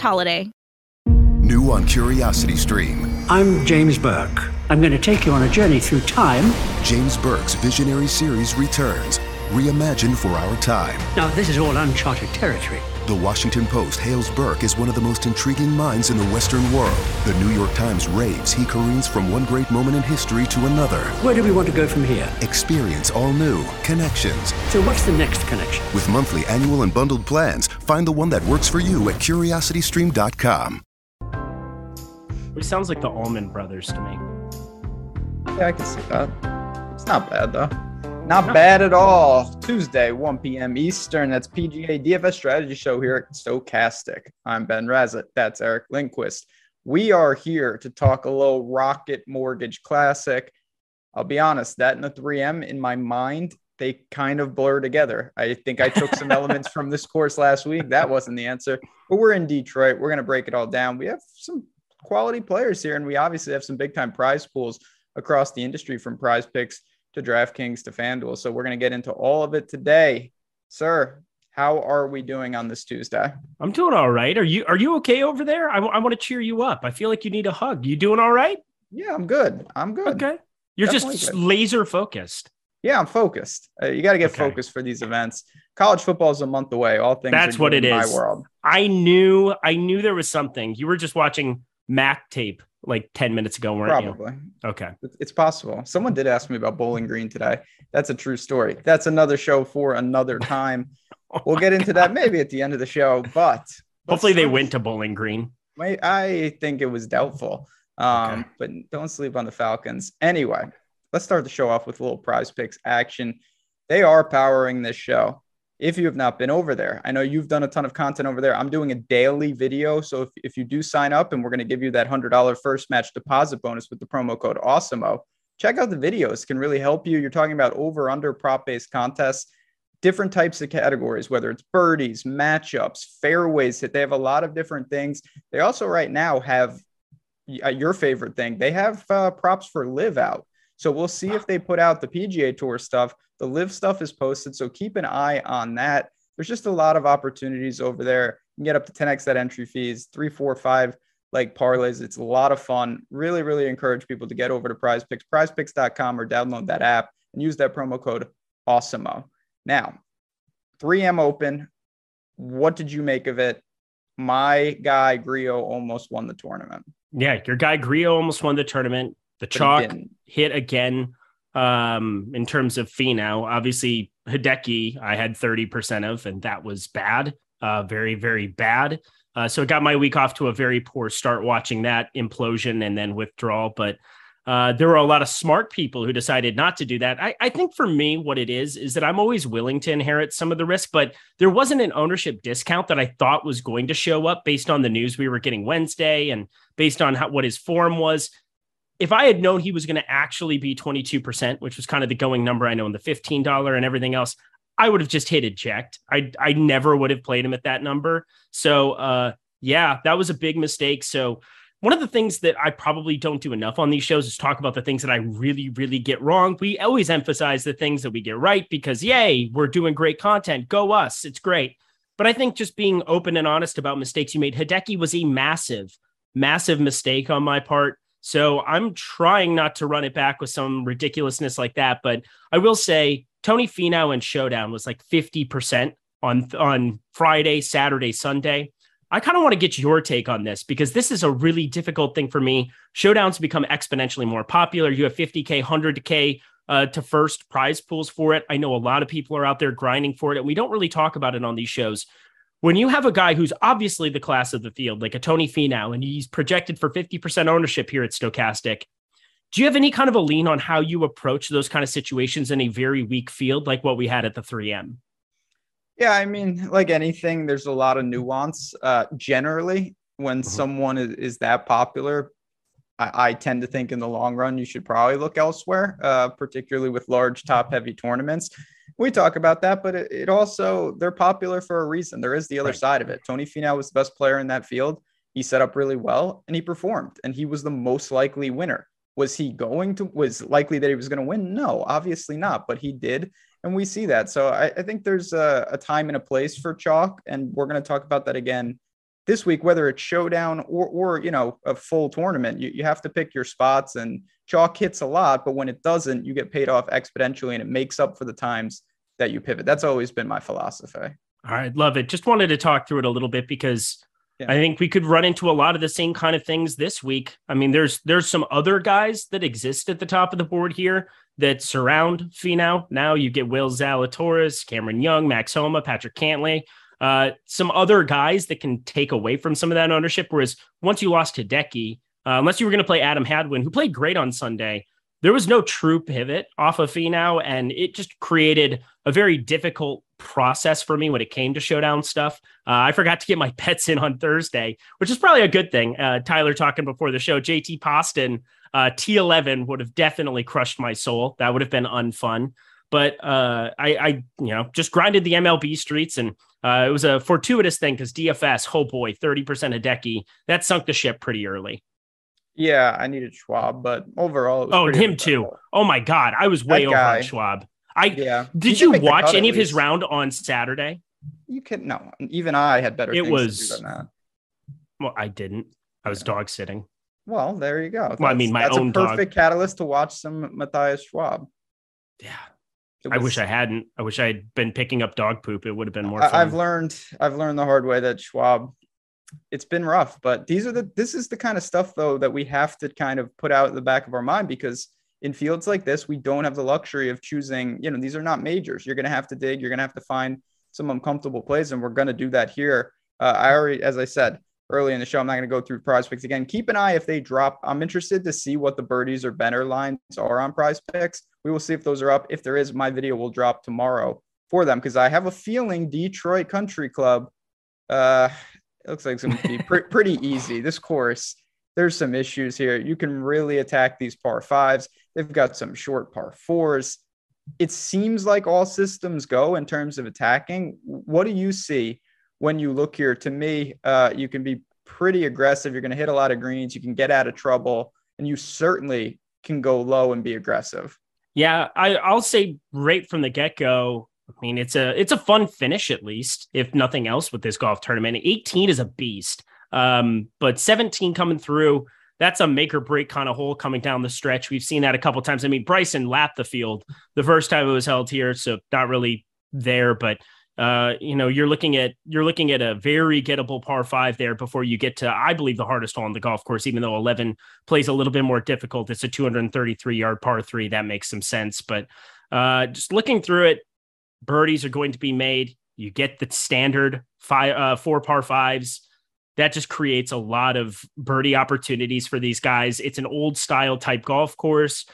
holiday. New on Curiosity Stream. I'm James Burke. I'm going to take you on a journey through time. James Burke's visionary series returns, reimagined for our time. Now, this is all uncharted territory. The Washington Post hails Burke as one of the most intriguing minds in the Western world. The New York Times raves he careens from one great moment in history to another. Where do we want to go from here? Experience all new connections. So, what's the next connection? With monthly, annual, and bundled plans, find the one that works for you at curiositystream.com. It sounds like the Allman Brothers to me. Yeah, I can see that. It's not bad though. Not bad at all. Tuesday, 1 p.m. Eastern. That's PGA DFS Strategy Show here at Stokastic. I'm Ben Rasa. That's Eric Lindquist. We are here to talk a little Rocket Mortgage Classic. I'll be honest, that and the 3M in my mind, they kind of blur together. I think I took some elements from this course last week. That wasn't the answer. But we're in Detroit. We're going to break it all down. We have some quality players here, and we obviously have some big time prize pools across the industry from prize picks to DraftKings to FanDuel. So we're going to get into all of it today. Sir, how are we doing on this Tuesday? I'm doing all right. Are you are you okay over there? I, w- I want to cheer you up. I feel like you need a hug. You doing all right? Yeah, I'm good. I'm good. Okay. You're Definitely just good. laser focused. Yeah, I'm focused. Uh, you got to get Okay. focused for these events. College football is a month away. All things That's what it in is. My world. I knew I knew there was something. You were just watching Mac tape like 10 minutes ago, weren't you? Probably. Okay. It's- possible. Someone did ask me about Bowling Green today. That's a true story. That's another show for another time. We'll get into that maybe at the end of the show, but Hopefully they went to Bowling Green. I think it was doubtful. Um, Okay. but don't sleep on the Falcons. Anyway, let's start the show off with a little prize picks action. They are powering this show. If you have not been over there, I know you've done a ton of content over there. I'm doing a daily video. So if, if you do sign up and we're going to give you that $100 first match deposit bonus with the promo code AWESOMO, check out the videos. It can really help you. You're talking about over under prop based contests, different types of categories, whether it's birdies, matchups, fairways hit. They have a lot of different things. They also right now have uh, your favorite thing. They have uh, props for live out. So we'll see if they put out the PGA Tour stuff. The live stuff is posted. So keep an eye on that. There's just a lot of opportunities over there. You can get up to 10x that entry fees, three, four, five like parlays. It's a lot of fun. Really, really encourage people to get over to prize picks, prizepicks.com or download that app and use that promo code AWESOMO. Now, 3M Open. What did you make of it? My guy Grillo almost won the tournament. Yeah, your guy Grillo almost won the tournament. The chalk hit again um in terms of Finau. Obviously, Hideki I had 30% of, and that was bad. Uh very, very bad. Uh, so it got my week off to a very poor start watching that implosion and then withdrawal. But uh, there were a lot of smart people who decided not to do that. I, I think for me, what it is, is that I'm always willing to inherit some of the risk, but there wasn't an ownership discount that I thought was going to show up based on the news we were getting Wednesday and based on how, what his form was. If I had known he was going to actually be 22%, which was kind of the going number, I know in the $15 and everything else, I would have just hit eject. I I never would have played him at that number. So uh yeah, that was a big mistake. So one of the things that I probably don't do enough on these shows is talk about the things that I really, really get wrong. We always emphasize the things that we get right because, yay, we're doing great content. Go us. It's great. But I think just being open and honest about mistakes you made, Hideki was a massive, massive mistake on my part. So I'm trying not to run it back with some ridiculousness like that. But I will say Tony Finau and Showdown was like 50% on, on Friday, Saturday, Sunday. I kind of want to get your take on this because this is a really difficult thing for me. Showdowns become exponentially more popular. You have 50K, 100K uh, to first prize pools for it. I know a lot of people are out there grinding for it, and we don't really talk about it on these shows. When you have a guy who's obviously the class of the field, like a Tony Finau, and he's projected for 50% ownership here at Stokastic, do you have any kind of a lean on how you approach those kind of situations in a very weak field like what we had at the 3M? Yeah, I mean, like anything, there's a lot of nuance. Uh, generally, when mm-hmm. someone is, is that popular, I, I, tend to think in the long run you should probably look elsewhere, uh, particularly with large top heavy tournaments. We talk about that, but it, it, also they're popular for a reason. There is the other right. side of it. Tony Finau was the best player in that field. He set up really well and he performed, and he was the most likely winner. Was he going to? Was likely that he was going to win? No, obviously not. But he did, and we see that. So I, I think there's a, a time and a place for chalk, and we're going to talk about that again this week, whether it's showdown or, or you know, a full tournament, you, you have to pick your spots and chalk hits a lot, but when it doesn't, you get paid off exponentially and it makes up for the times that you pivot. That's always been my philosophy. All right, love it. Just wanted to talk through it a little bit because yeah. I think we could run into a lot of the same kind of things this week. I mean, there's there's some other guys that exist at the top of the board here that surround Finau. Now you get Will Zalatoris, Cameron Young, Max Homa, Patrick Cantlay, uh, some other guys that can take away from some of that ownership. Whereas once you lost to Decky, uh, unless you were going to play Adam Hadwin, who played great on Sunday, there was no true pivot off of Finau, and it just created a very difficult process for me when it came to showdown stuff. Uh, I forgot to get my pets in on Thursday, which is probably a good thing. Uh, Tyler talking before the show, JT Poston, uh, T11 would have definitely crushed my soul. That would have been unfun. But uh, I, I, you know, just grinded the MLB streets and uh, it was a fortuitous thing because DFS, oh boy, 30% of decky that sunk the ship pretty early. Yeah, I needed Schwab, but overall, oh, and him too. Oh my God, I was way over on Schwab. I yeah. Did you watch any of his round on Saturday? You can no. Even I had better. It was. Well, I didn't. I was dog sitting. Well, there you go. That's, well, I mean, my that's own a perfect dog. catalyst to watch some Matthias Schwab. Yeah, was, I wish I hadn't. I wish I had been picking up dog poop. It would have been more. Fun. I've learned. I've learned the hard way that Schwab. It's been rough, but these are the. This is the kind of stuff though that we have to kind of put out in the back of our mind because in fields like this, we don't have the luxury of choosing. You know, these are not majors. You're going to have to dig. You're going to have to find some uncomfortable plays, and we're going to do that here. Uh, I already, as I said, early in the show. I'm not going to go through prize picks again. Keep an eye if they drop. I'm interested to see what the birdies or better lines are on prize picks. We will see if those are up. If there is, my video will drop tomorrow for them because I have a feeling Detroit Country Club. Uh, it looks like it's going to be pre- pretty easy. This course, there's some issues here. You can really attack these par fives. They've got some short par fours. It seems like all systems go in terms of attacking. What do you see when you look here, to me, uh, you can be pretty aggressive. You're going to hit a lot of greens. You can get out of trouble, and you certainly can go low and be aggressive. Yeah, I, I'll say right from the get go. I mean, it's a it's a fun finish at least, if nothing else, with this golf tournament. 18 is a beast, um, but 17 coming through. That's a make or break kind of hole coming down the stretch. We've seen that a couple times. I mean, Bryson lapped the field the first time it was held here, so not really there, but uh, you know, you're looking at you're looking at a very gettable par five there before you get to, I believe, the hardest hole on the golf course. Even though 11 plays a little bit more difficult, it's a 233 yard par three. That makes some sense. But uh, just looking through it, birdies are going to be made. You get the standard five, uh, four par fives. That just creates a lot of birdie opportunities for these guys. It's an old style type golf course.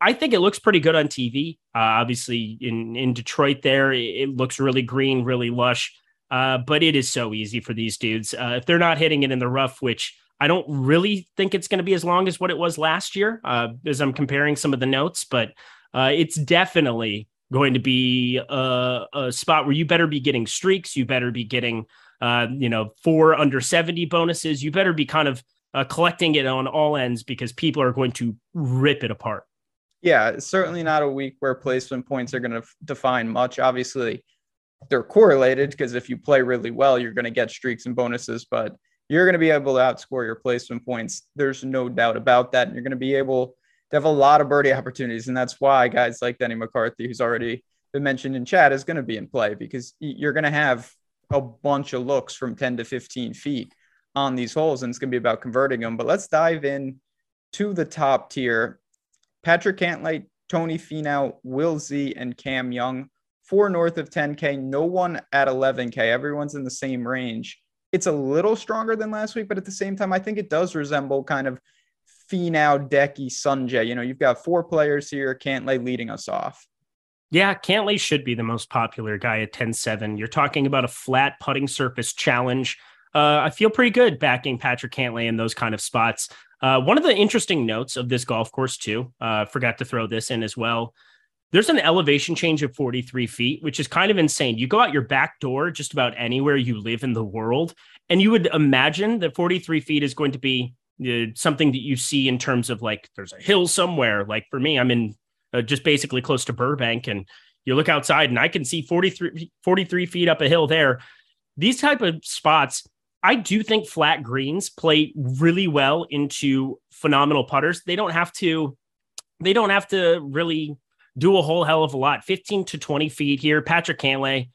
I think it looks pretty good on TV. Uh, obviously, in in Detroit, there it, looks really green, really lush. Uh, but it is so easy for these dudes uh, if they're not hitting it in the rough, which I don't really think it's going to be as long as what it was last year, uh, as I'm comparing some of the notes. But uh, it's definitely going to be a, a, spot where you better be getting streaks. You better be getting, uh, you know, four under 70 bonuses. You better be kind of collecting it on all ends because people are going to rip it apart yeah, certainly not a week where placement points are going to f- define much. Obviously, they're correlated because if you play really well, you're going to get streaks and bonuses, but you're going to be able to outscore your placement points. There's no doubt about that. And you're going to be able to have a lot of birdie opportunities. And that's why guys like Denny McCarthy, who's already been mentioned in chat, is going to be in play because you're going to have a bunch of looks from 10 to 15 feet on these holes. And it's going to be about converting them. But let's dive in to the top tier Patrick Cantlay, Tony Finau, Will Z, and Cam Young. Four north of 10K, no one at 11K. Everyone's in the same range. It's a little stronger than last week, but at the same time, I think it does resemble kind of Finau, Decky, Sungjae. You know, you've got four players here, Cantlay leading us off. Yeah, Cantlay should be the most popular guy at 10-7. You're talking about a flat putting surface challenge. Uh, I feel pretty good backing Patrick Cantlay in those kind of spots. Uh, one of the interesting notes of this golf course, too, uh, forgot to throw this in as well. There's an elevation change of 43 feet, which is kind of insane. You go out your back door just about anywhere you live in the world, and you would imagine that 43 feet is going to be uh, something that you see in terms of like there's a hill somewhere. Like for me, I'm in uh, just basically close to Burbank, and you look outside and I can see 43, 43 feet up a hill there. These type of spots, I do think flat greens play really well into phenomenal putters. They don't have to, they don't have to really do a whole hell of a lot. 15 to 20 feet here. Patrick Cantlay,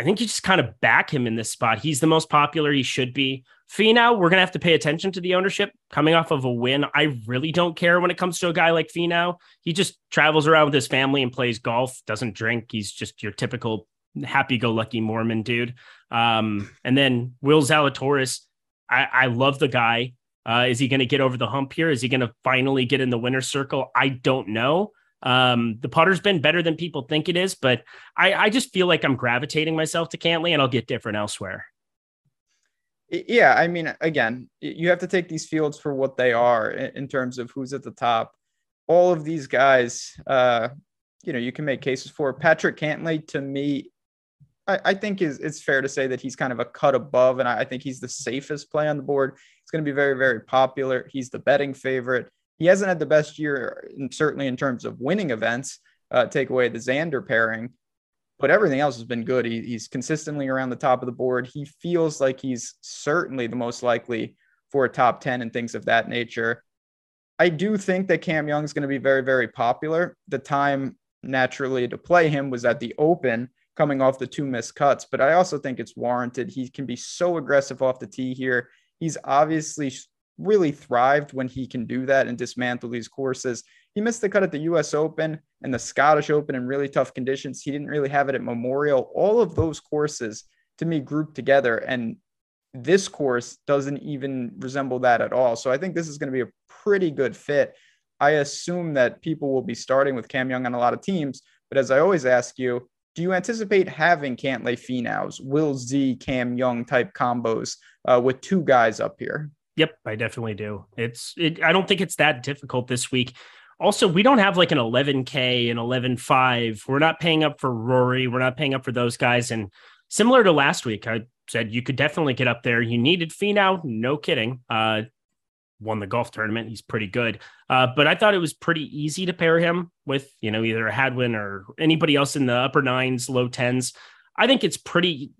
I think you just kind of back him in this spot. He's the most popular. He should be. Finau, we're gonna have to pay attention to the ownership coming off of a win. I really don't care when it comes to a guy like Finau. He just travels around with his family and plays golf. Doesn't drink. He's just your typical happy-go-lucky Mormon dude. Um, and then Will Zalatoris, I, I love the guy. Uh, is he going to get over the hump here? Is he going to finally get in the winner's circle? I don't know. Um, the putter's been better than people think it is, but I, I just feel like I'm gravitating myself to Cantlay and I'll get different elsewhere. Yeah, I mean, again, you have to take these fields for what they are in terms of who's at the top. All of these guys, uh, you know, you can make cases for Patrick Cantlay. To me, I, think is it's fair to say that he's kind of a cut above, and I, I think he's the safest play on the board. He's going to be very, very popular. He's the betting favorite. He hasn't had the best year, certainly in terms of winning events. Uh, take away the Xander pairing, but everything else has been good. He, he's consistently around the top of the board. He feels like he's certainly the most likely for a top 10 and things of that nature. I do think that Cam Young is going to be very, very popular. The time naturally to play him was at the Open, coming off the two missed cuts, but I also think it's warranted. He can be so aggressive off the tee here. He's obviously really thrived when he can do that and dismantle these courses. He missed the cut at the US Open and the Scottish Open in really tough conditions. He didn't really have it at Memorial. All of those courses to me grouped together. And this course doesn't even resemble that at all. So I think this is going to be a pretty good fit. I assume that people will be starting with Cam Young on a lot of teams. But as I always ask you, do you anticipate having Cantlay Finau's, Will Z, Cam Young type combos uh, with two guys up here? Yep, I definitely do. It's it, I don't think it's that difficult this week. Also we don't have like an 11k and 11.5 we're not paying up for rory. We're not paying up for those guys. And similar to last week i said you could definitely get up there. You needed Finau, no kidding uh won the golf tournament. He's pretty good. Uh but i thought it was pretty easy to pair him with you know either hadwin or anybody else in the upper nines low tens. I think it's pretty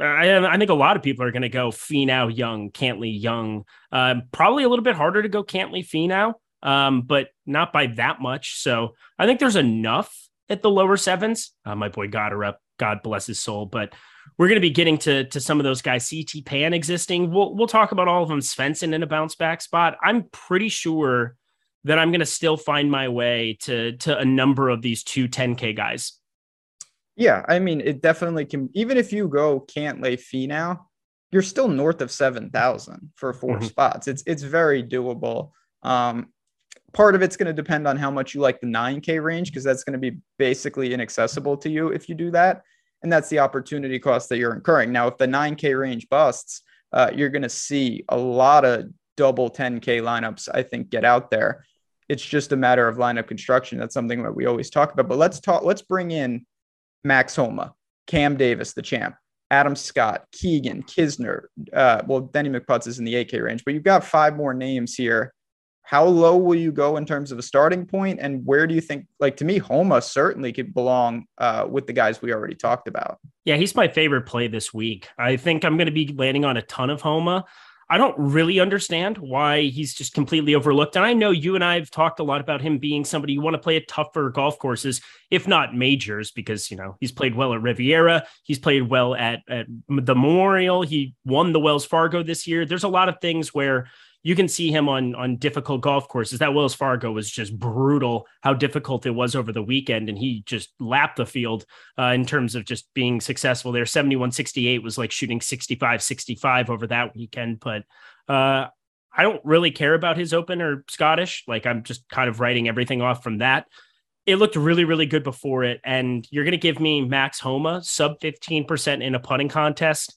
I, I think a lot of people are going to go Finau Young, Cantlay, Young. Uh, probably a little bit harder to go Cantlay, Finau um, but not by that much. So I think there's enough at the lower sevens. Uh, my boy Gotterup, God bless his soul. But we're going to be getting to to some of those guys. CT Pan existing. We'll we'll talk about all of them. Svensson in a bounce back spot. I'm pretty sure that I'm going to still find my way to to a number of these two 10k guys. Yeah, I mean, it definitely can. Even if you go Cantlay Finau, you're still north of seven thousand for 4 mm-hmm. spots. It's it's very doable. Um, part of it's going to depend on how much you like the 9K range, because that's going to be basically inaccessible to you if you do that. And that's the opportunity cost that you're incurring. Now, if the 9K range busts, uh, you're going to see a lot of double 10K lineups, I think, get out there. It's just a matter of lineup construction. That's something that we always talk about. But let's talk, let's bring in Max Homa, Cam Davis, the champ, Adam Scott, Keegan, Kisner. Uh, well, Denny McPutts is in the 8K range, but you've got five more names here. How low will you go in terms of a starting point and where do you think like to me homa certainly could belong uh, with the guys we already talked about. Yeah he's my favorite play this week. I think i'm going to be landing on a ton of homa i don't really understand why he's just completely overlooked and i know you and i have talked a lot about him being somebody you want to play at tougher golf courses if not majors because you know he's played well at riviera he's played well at, at the memorial he won the wells fargo this year. There's a lot of things where you can see him on on difficult golf courses. That Wells Fargo was just brutal. How difficult it was over the weekend, and he just lapped the field uh, in terms of just being successful there. 71 68 was like shooting 65 65 over that weekend. But uh, I don't really care about his open or Scottish. Like I'm just kind of writing everything off from that it looked really, really good before it. And you're going to give me Max Homa sub 15% in a putting contest.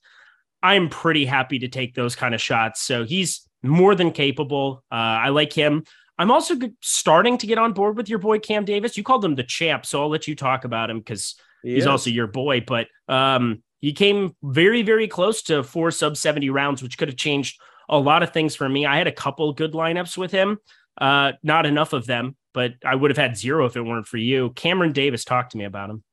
I'm pretty happy to take those kind of shots. So he's more than capable. Uh, I like him. I'm also starting to get on board with your boy Cam Davis. You called him the champ, so I'll let you talk about him because he he's is. also your boy. But um, he came very, very close to four sub 70 rounds, which could have changed a lot of things for me. I had a couple good lineups with him, uh, not enough of them, but I would have had zero if it weren't for you. Cameron Davis talked to me about him.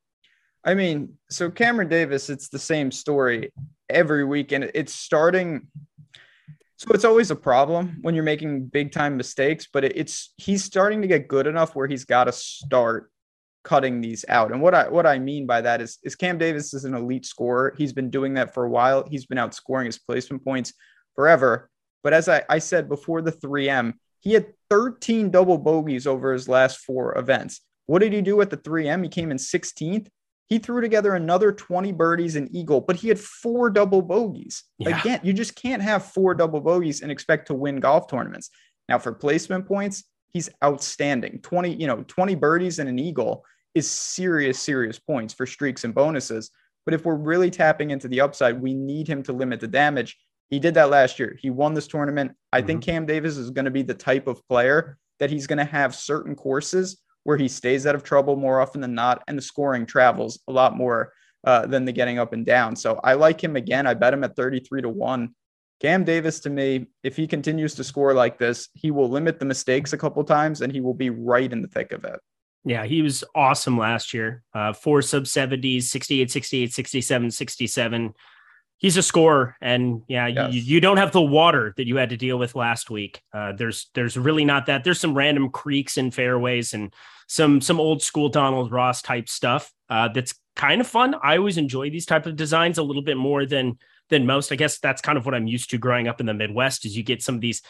I mean, so Cameron Davis, it's the same story every week, and it's starting. So it's always a problem when you're making big time mistakes, but it's he's starting to get good enough where he's got to start cutting these out. And what I what I mean by that is is Cam Davis is an elite scorer. He's been doing that for a while. He's been outscoring his placement points forever. But as I, I said before the 3M, he had 13 double bogeys over his last four events. What did he do at the 3M? He came in 16th. He threw together another 20 birdies and eagle, but he had four double bogeys. Yeah. Again, you just can't have four double bogeys and expect to win golf tournaments. Now, for placement points, he's outstanding. 20, you know, 20 birdies and an eagle is serious, serious points for streaks and bonuses. But if we're really tapping into the upside, we need him to limit the damage. He did that last year. He won this tournament. I mm-hmm. think Cam Davis is going to be the type of player that he's going to have certain courses where he stays out of trouble more often than not, and the scoring travels a lot more uh, than the getting up and down. So I like him again. I bet him at 33 to 1. Cam Davis, to me, if he continues to score like this, he will limit the mistakes a couple times and he will be right in the thick of it. Yeah, he was awesome last year. Uh, four sub 70s, 68, 68, 67, 67 he's a scorer and yeah yes. you, you, don't have the water that you had to deal with last week. Uh, there's there's really not that. There's some random creeks and fairways and some some old school donald ross type stuff uh, that's kind of fun. I always enjoy these type of designs a little bit more than than most. I guess that's kind of what i'm used to growing up in the midwest is you get some of these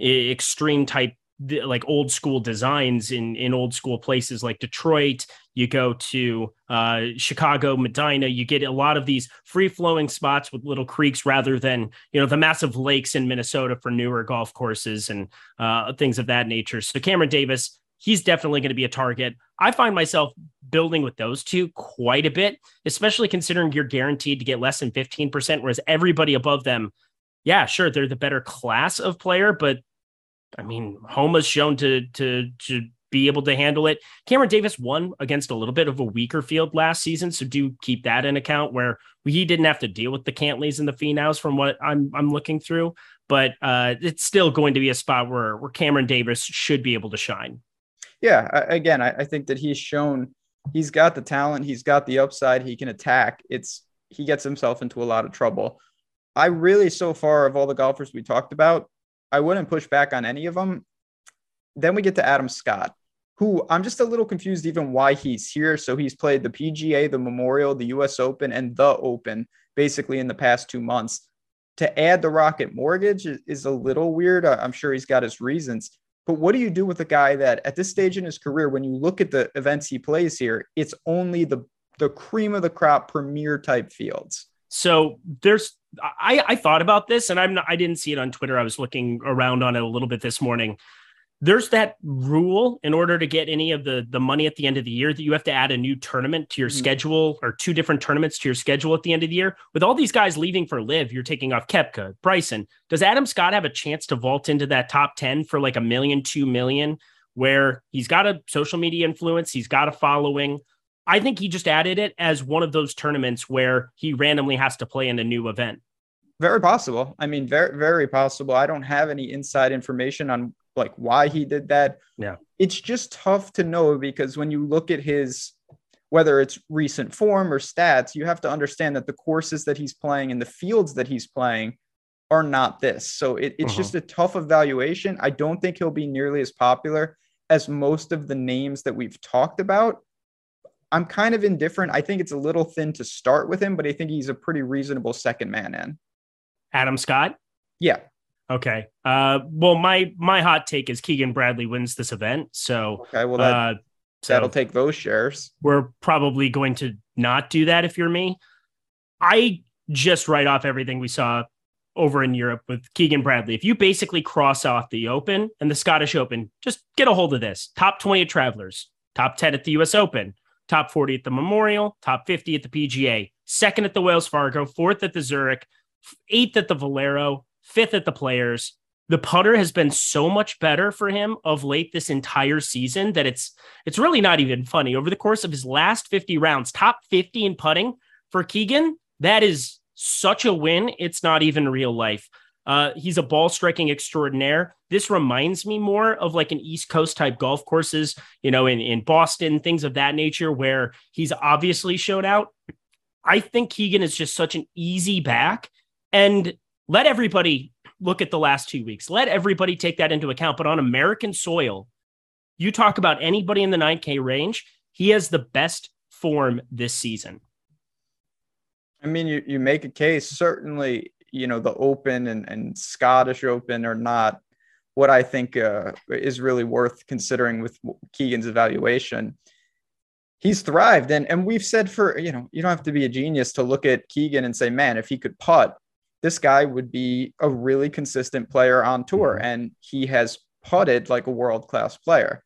extreme type like old school designs in in old school places like Detroit. You go to uh, Chicago, Medinah. You get a lot of these free flowing spots with little creeks rather than you know the massive lakes in Minnesota for newer golf courses and uh, things of that nature. So Cameron Davis, he's definitely going to be a target. I find myself building with those two quite a bit, especially considering you're guaranteed to get less than 15%, whereas everybody above them, yeah, sure, they're the better class of player, but I mean, Homa's shown to to to be able to handle it. Cameron Davis won against a little bit of a weaker field last season, so do keep that in account. Where he didn't have to deal with the Cantlays and the Finaus, from what I'm I'm looking through. But uh, it's still going to be a spot where where Cameron Davis should be able to shine. Yeah, again, I, I think that he's shown he's got the talent, he's got the upside, he can attack. It's he gets himself into a lot of trouble. I really, so far, of all the golfers we talked about, I wouldn't push back on any of them. Then we get to Adam Scott, who I'm just a little confused even why he's here. So he's played the PGA, the Memorial, the US Open, and the Open basically in the past two months. To add the Rocket Mortgage is a little weird. I'm sure he's got his reasons. But what do you do with a guy that at this stage in his career, when you look at the events he plays here, it's only the the cream of the crop premier type fields? So there's I, I thought about this and I'm not, I didn't see it on Twitter. I was looking around on it a little bit this morning. There's that rule in order to get any of the the money at the end of the year that you have to add a new tournament to your mm-hmm. schedule or two different tournaments to your schedule at the end of the year. With all these guys leaving for live, you're taking off Koepka, Bryson. Does Adam Scott have a chance to vault into that top 10 for like a million, two million, where he's got a social media influence, he's got a following? I think he just added it as one of those tournaments where he randomly has to play in a new event. Very possible. I mean, very, very possible. I don't have any inside information on like why he did that. Yeah. It's just tough to know because when you look at his whether it's recent form or stats, you have to understand that the courses that he's playing and the fields that he's playing are not this. So it, it's uh-huh. just a tough evaluation. I don't think he'll be nearly as popular as most of the names that we've talked about. I'm kind of indifferent. I think it's a little thin to start with him, but I think he's a pretty reasonable second man in. Adam Scott? Yeah. Okay. Uh, well, my my hot take is Keegan Bradley wins this event. So okay, well that, uh, so that'll take those shares. We're probably going to not do that if you're me. I just write off everything we saw over in Europe with Keegan Bradley. If you basically cross off the Open and the Scottish Open, just get a hold of this. Top 20 travelers, top 10 at the US Open, top 40 at the Memorial, top 50 at the PGA, second at the Wells Fargo, fourth at the Zurich, eighth at the Valero, fifth at the Players. The putter has been so much better for him of late this entire season that it's it's really not even funny. Over the course of his last 50 rounds, top 50 in putting for Keegan, that is such a win. It's not even real life. Uh, he's a ball striking extraordinaire. This reminds me more of like an East Coast type golf courses, you know, in, in Boston, things of that nature, where he's obviously showed out. I think Keegan is just such an easy back. And let everybody look at the last two weeks. Let everybody take that into account. But on American soil, you talk about anybody in the 9K range, he has the best form this season. I mean, you, you make a case. Certainly, you know the Open and, and Scottish Open are not what I think uh, is really worth considering with Keegan's evaluation. He's thrived, and and we've said for you know you don't have to be a genius to look at Keegan and say, man, if he could putt, this guy would be a really consistent player on tour, mm-hmm. and he has putted like a world class player.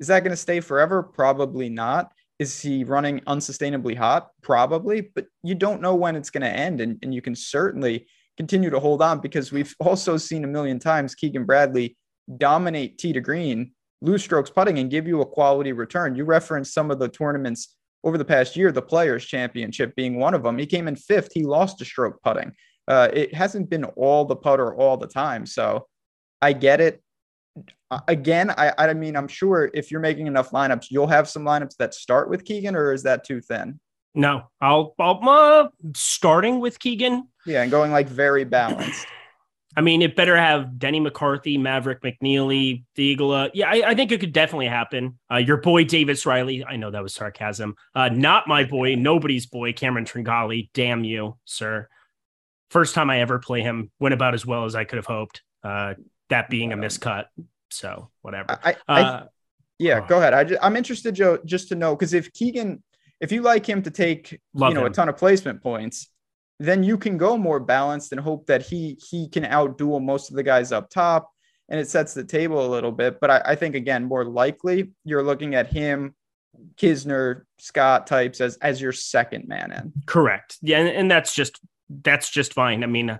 Is that going to stay forever? Probably not. Is he running unsustainably hot? Probably, but you don't know when it's going to end. And, and you can certainly continue to hold on because we've also seen a million times Keegan Bradley dominate tee to green, lose strokes putting, and give you a quality return. You referenced some of the tournaments over the past year, the Players Championship being one of them. He came in fifth. He lost a stroke putting. Uh, it hasn't been all the putter all the time. So I get it. Again, I, I mean, I'm sure if you're making enough lineups, you'll have some lineups that start with Keegan, or is that too thin? No, I'll, I'll uh, starting with Keegan. Yeah, and going like very balanced. I mean, it better have Denny McCarthy, Maverick McNealy, Theegala. Yeah, I, I, think it could definitely happen. Uh, your boy Davis Riley. I know that was sarcasm. Uh, not my boy, nobody's boy, Cameron Tringale. Damn you, sir. First time I ever play him went about as well as I could have hoped. Uh, that being a miscut. So whatever. I, I, uh, yeah, oh. go ahead. I just, I'm interested, Joe, just to know because if Keegan if you like him to take Love you know him. a ton of placement points, then you can go more balanced and hope that he he can outduel most of the guys up top and it sets the table a little bit. But I, I think again, more likely you're looking at him, Kisner, Scott types as as your second man in. Correct. Yeah, and, and that's just that's just fine. I mean, uh,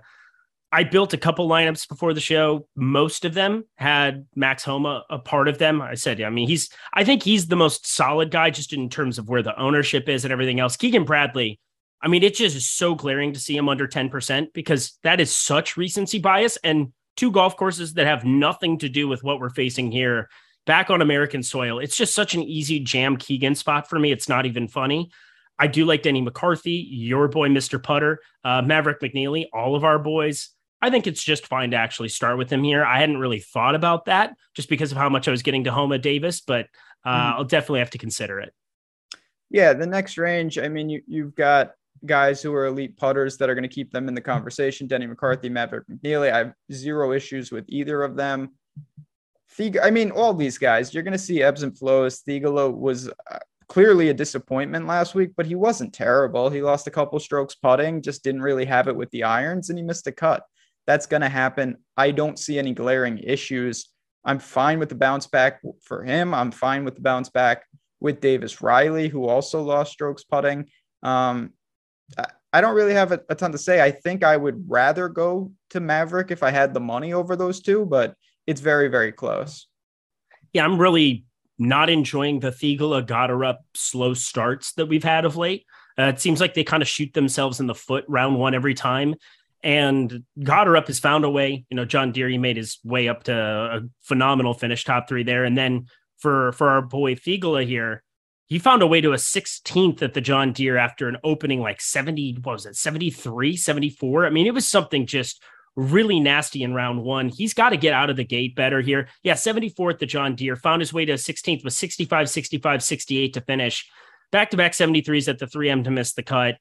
I built a couple lineups before the show. Most of them had Max Homa a part of them. I said, I mean, he's, I think he's the most solid guy just in terms of where the ownership is and everything else. Keegan Bradley, I mean, it's just so glaring to see him under 10% because that is such recency bias and two golf courses that have nothing to do with what we're facing here back on American soil. It's just such an easy jam Keegan spot for me. It's not even funny. I do like Denny McCarthy, your boy, Mr. Putter, uh, Maverick McNealy, all of our boys. I think it's just fine to actually start with him here. I hadn't really thought about that just because of how much I was getting to Homa Davis, but uh, mm-hmm. I'll definitely have to consider it. Yeah, the next range. I mean, you you've got guys who are elite putters that are going to keep them in the conversation. Denny McCarthy, Maverick McNealy. I have zero issues with either of them. Thieg- I mean, all these guys, you're going to see ebbs and flows. Theegala was uh, clearly a disappointment last week, but he wasn't terrible. He lost a couple strokes putting, just didn't really have it with the irons, and he missed a cut. That's going to happen. I don't see any glaring issues. I'm fine with the bounce back for him. I'm fine with the bounce back with Davis Riley, who also lost strokes putting. Um, I don't really have a, a, ton to say. I think I would rather go to Maverick if I had the money over those two, but it's very, very close. Yeah, I'm really not enjoying the Theegala Gotterup slow starts that we've had of late. Uh, it seems like they kind of shoot themselves in the foot round one every time. And Gotterup has found a way. You know, John Deere made his way up to a phenomenal finish, top three there. And then for for our boy Theegala here, he found a way to a 16th at the John Deere after an opening like 70, what was it, 73, 74? I mean, it was something just really nasty in round one. He's got to get out of the gate better here. Yeah, 74th at the John Deere, found his way to a 16th with 65, 65, 68 to finish. Back to back 73s at the 3M to miss the cut.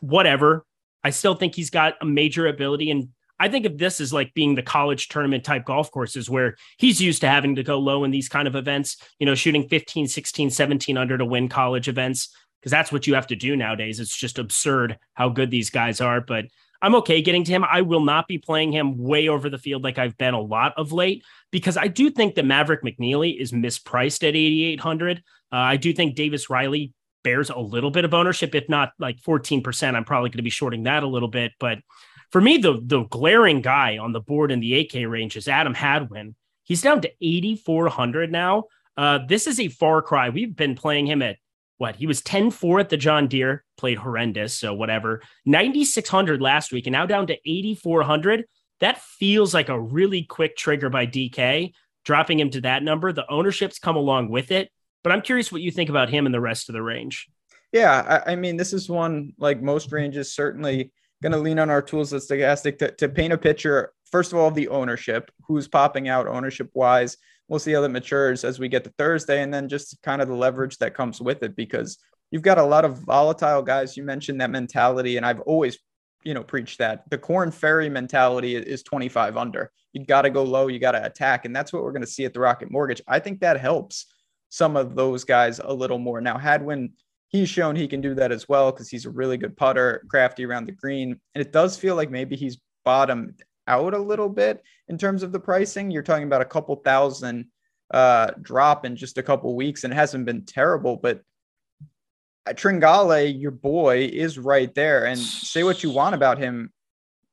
Whatever. I still think he's got a major ability. And I think of this as like being the college tournament type golf courses where he's used to having to go low in these kind of events, you know, shooting 15, 16, 17 under to win college events, because that's what you have to do nowadays. It's just absurd how good these guys are. But I'm okay getting to him. I will not be playing him way over the field like I've been a lot of late because I do think that Maverick McNealy is mispriced at 8,800. Uh, I do think Davis Riley bears a little bit of ownership, if not like 14%. I'm probably going to be shorting that a little bit. But for me, the, the glaring guy on the board in the AK range is Adam Hadwin. He's down to 8,400 now. Uh, this is a far cry. We've been playing him at what he was 10 4 at the John Deere, played horrendous. So, whatever. 9,600 last week and now down to 8,400. That feels like a really quick trigger by DK, dropping him to that number. The ownership's come along with it. But I'm curious what you think about him and the rest of the range. Yeah. I, I mean, this is one like most ranges, certainly going to lean on our tools at Stokastic to, to paint a picture. First of all, the ownership, who's popping out ownership wise we'll see how that matures as we get to Thursday, and then just kind of the leverage that comes with it because you've got a lot of volatile guys. You mentioned that mentality, and I've always, you know, preached that the Korn Ferry mentality is 25 under. You got to go low, you got to attack, and that's what we're going to see at the Rocket Mortgage. I think that helps some of those guys a little more. Now, Hadwin, he's shown he can do that as well because he's a really good putter, crafty around the green, and it does feel like maybe he's bottomed out a little bit in terms of the pricing. You're talking about a couple thousand uh, drop in just a couple weeks, and it hasn't been terrible. But Tringale, your boy, is right there. And say what you want about him,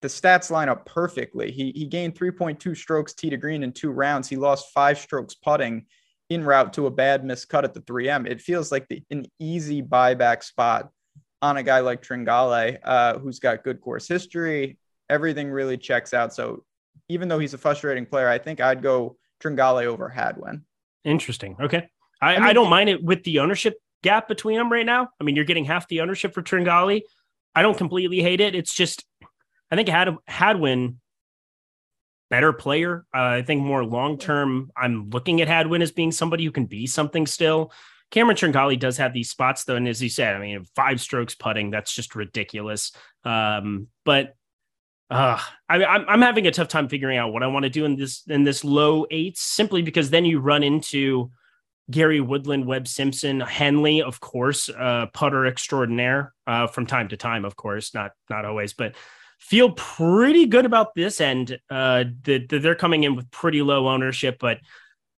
the stats line up perfectly. He he gained 3.2 strokes tee to green in two rounds. He lost five strokes putting in route to a bad miscut at the 3M. It feels like the, an easy buyback spot on a guy like Tringale, uh, who's got good course history, everything really checks out. So even though he's a frustrating player, I think I'd go Tringale over Hadwin. Interesting. Okay. I, I, mean, I don't mind it with the ownership gap between them right now. I mean, you're getting half the ownership for Tringale. I don't completely hate it. It's just, I think Had Hadwin, better player. Uh, I think more long term. I'm looking at Hadwin as being somebody who can be something still. Cameron Tringale does have these spots though, and as you said, I mean, five strokes putting that's just ridiculous. Um, but uh, I, I'm I'm having a tough time figuring out what I want to do in this in this low eights, simply because then you run into Gary Woodland, Webb Simpson, Henley, of course, uh, putter extraordinaire uh, from time to time, of course, not not always, but feel pretty good about this end. Uh, that the, they're coming in with pretty low ownership, but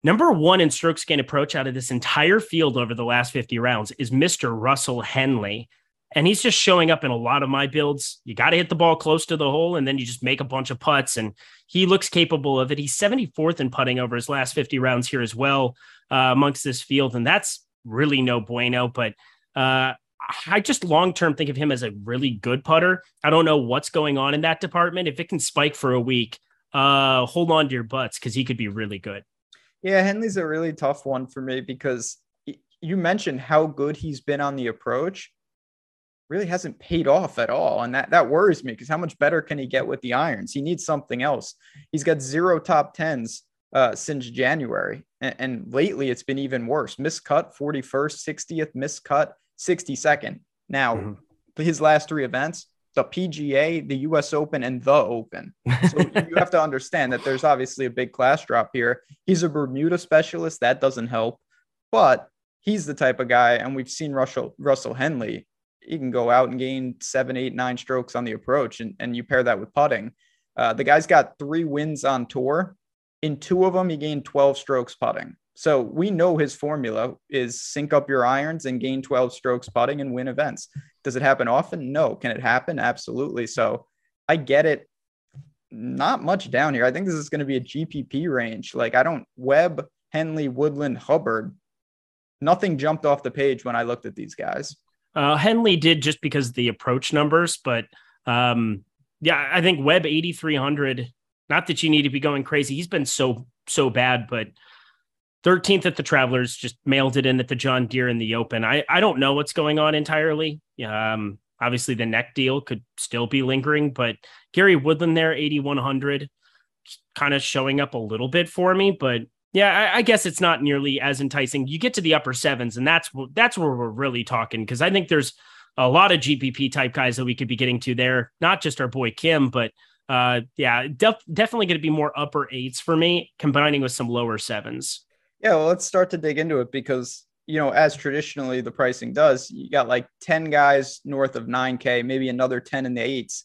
number one in stroke gain approach out of this entire field over the last 50 rounds is Mr. Russell Henley. And he's just showing up in a lot of my builds. You got to hit the ball close to the hole, and then you just make a bunch of putts. And he looks capable of it. He's 74th in putting over his last 50 rounds here as well uh, amongst this field. And that's really no bueno. But uh, I just long term think of him as a really good putter. I don't know what's going on in that department. If it can spike for a week, uh, hold on to your butts because he could be really good. Yeah, Henley's a really tough one for me because you mentioned how good he's been on the approach really hasn't paid off at all. And that, that worries me because how much better can he get with the irons? He needs something else. He's got zero top tens uh, since January. And, and, lately it's been even worse. Miscut 41st, 60th, miscut 62nd. Now, mm-hmm. his last three events, the PGA, the US Open, and the Open. So you have to understand that there's obviously a big class drop here. He's a Bermuda specialist. That doesn't help. But he's the type of guy, and we've seen Russell Russell Henley he can go out and gain seven, eight, nine strokes on the approach, and, and you pair that with putting. Uh, the guy's got three wins on tour. In two of them, he gained 12 strokes putting. So we know his formula is sync up your irons and gain 12 strokes putting and win events. Does it happen often? No. Can it happen? Absolutely. So I get it. Not much down here. I think this is going to be a GPP range. Like I don't Webb, Henley, Woodland, Hubbard. Nothing jumped off the page when I looked at these guys. Uh, Henley did just because the approach numbers, but um, yeah, I think Webb 8,300. Not that you need to be going crazy. He's been so, so bad, but 13th at the Travelers just mailed it in at the John Deere in the Open. I, I don't know what's going on entirely. Um, obviously, the neck deal could still be lingering, but Gary Woodland there, 8,100, kind of showing up a little bit for me, but yeah, I, I, guess it's not nearly as enticing. You get to the upper sevens, and that's that's where we're really talking because I think there's a lot of GPP type guys that we could be getting to there. Not just our boy Kim, but uh, yeah, def- definitely going to be more upper eights for me, combining with some lower sevens. Yeah, well, let's start to dig into it because you know, as traditionally the pricing does, you got like ten guys north of nine k, maybe another ten in the eights.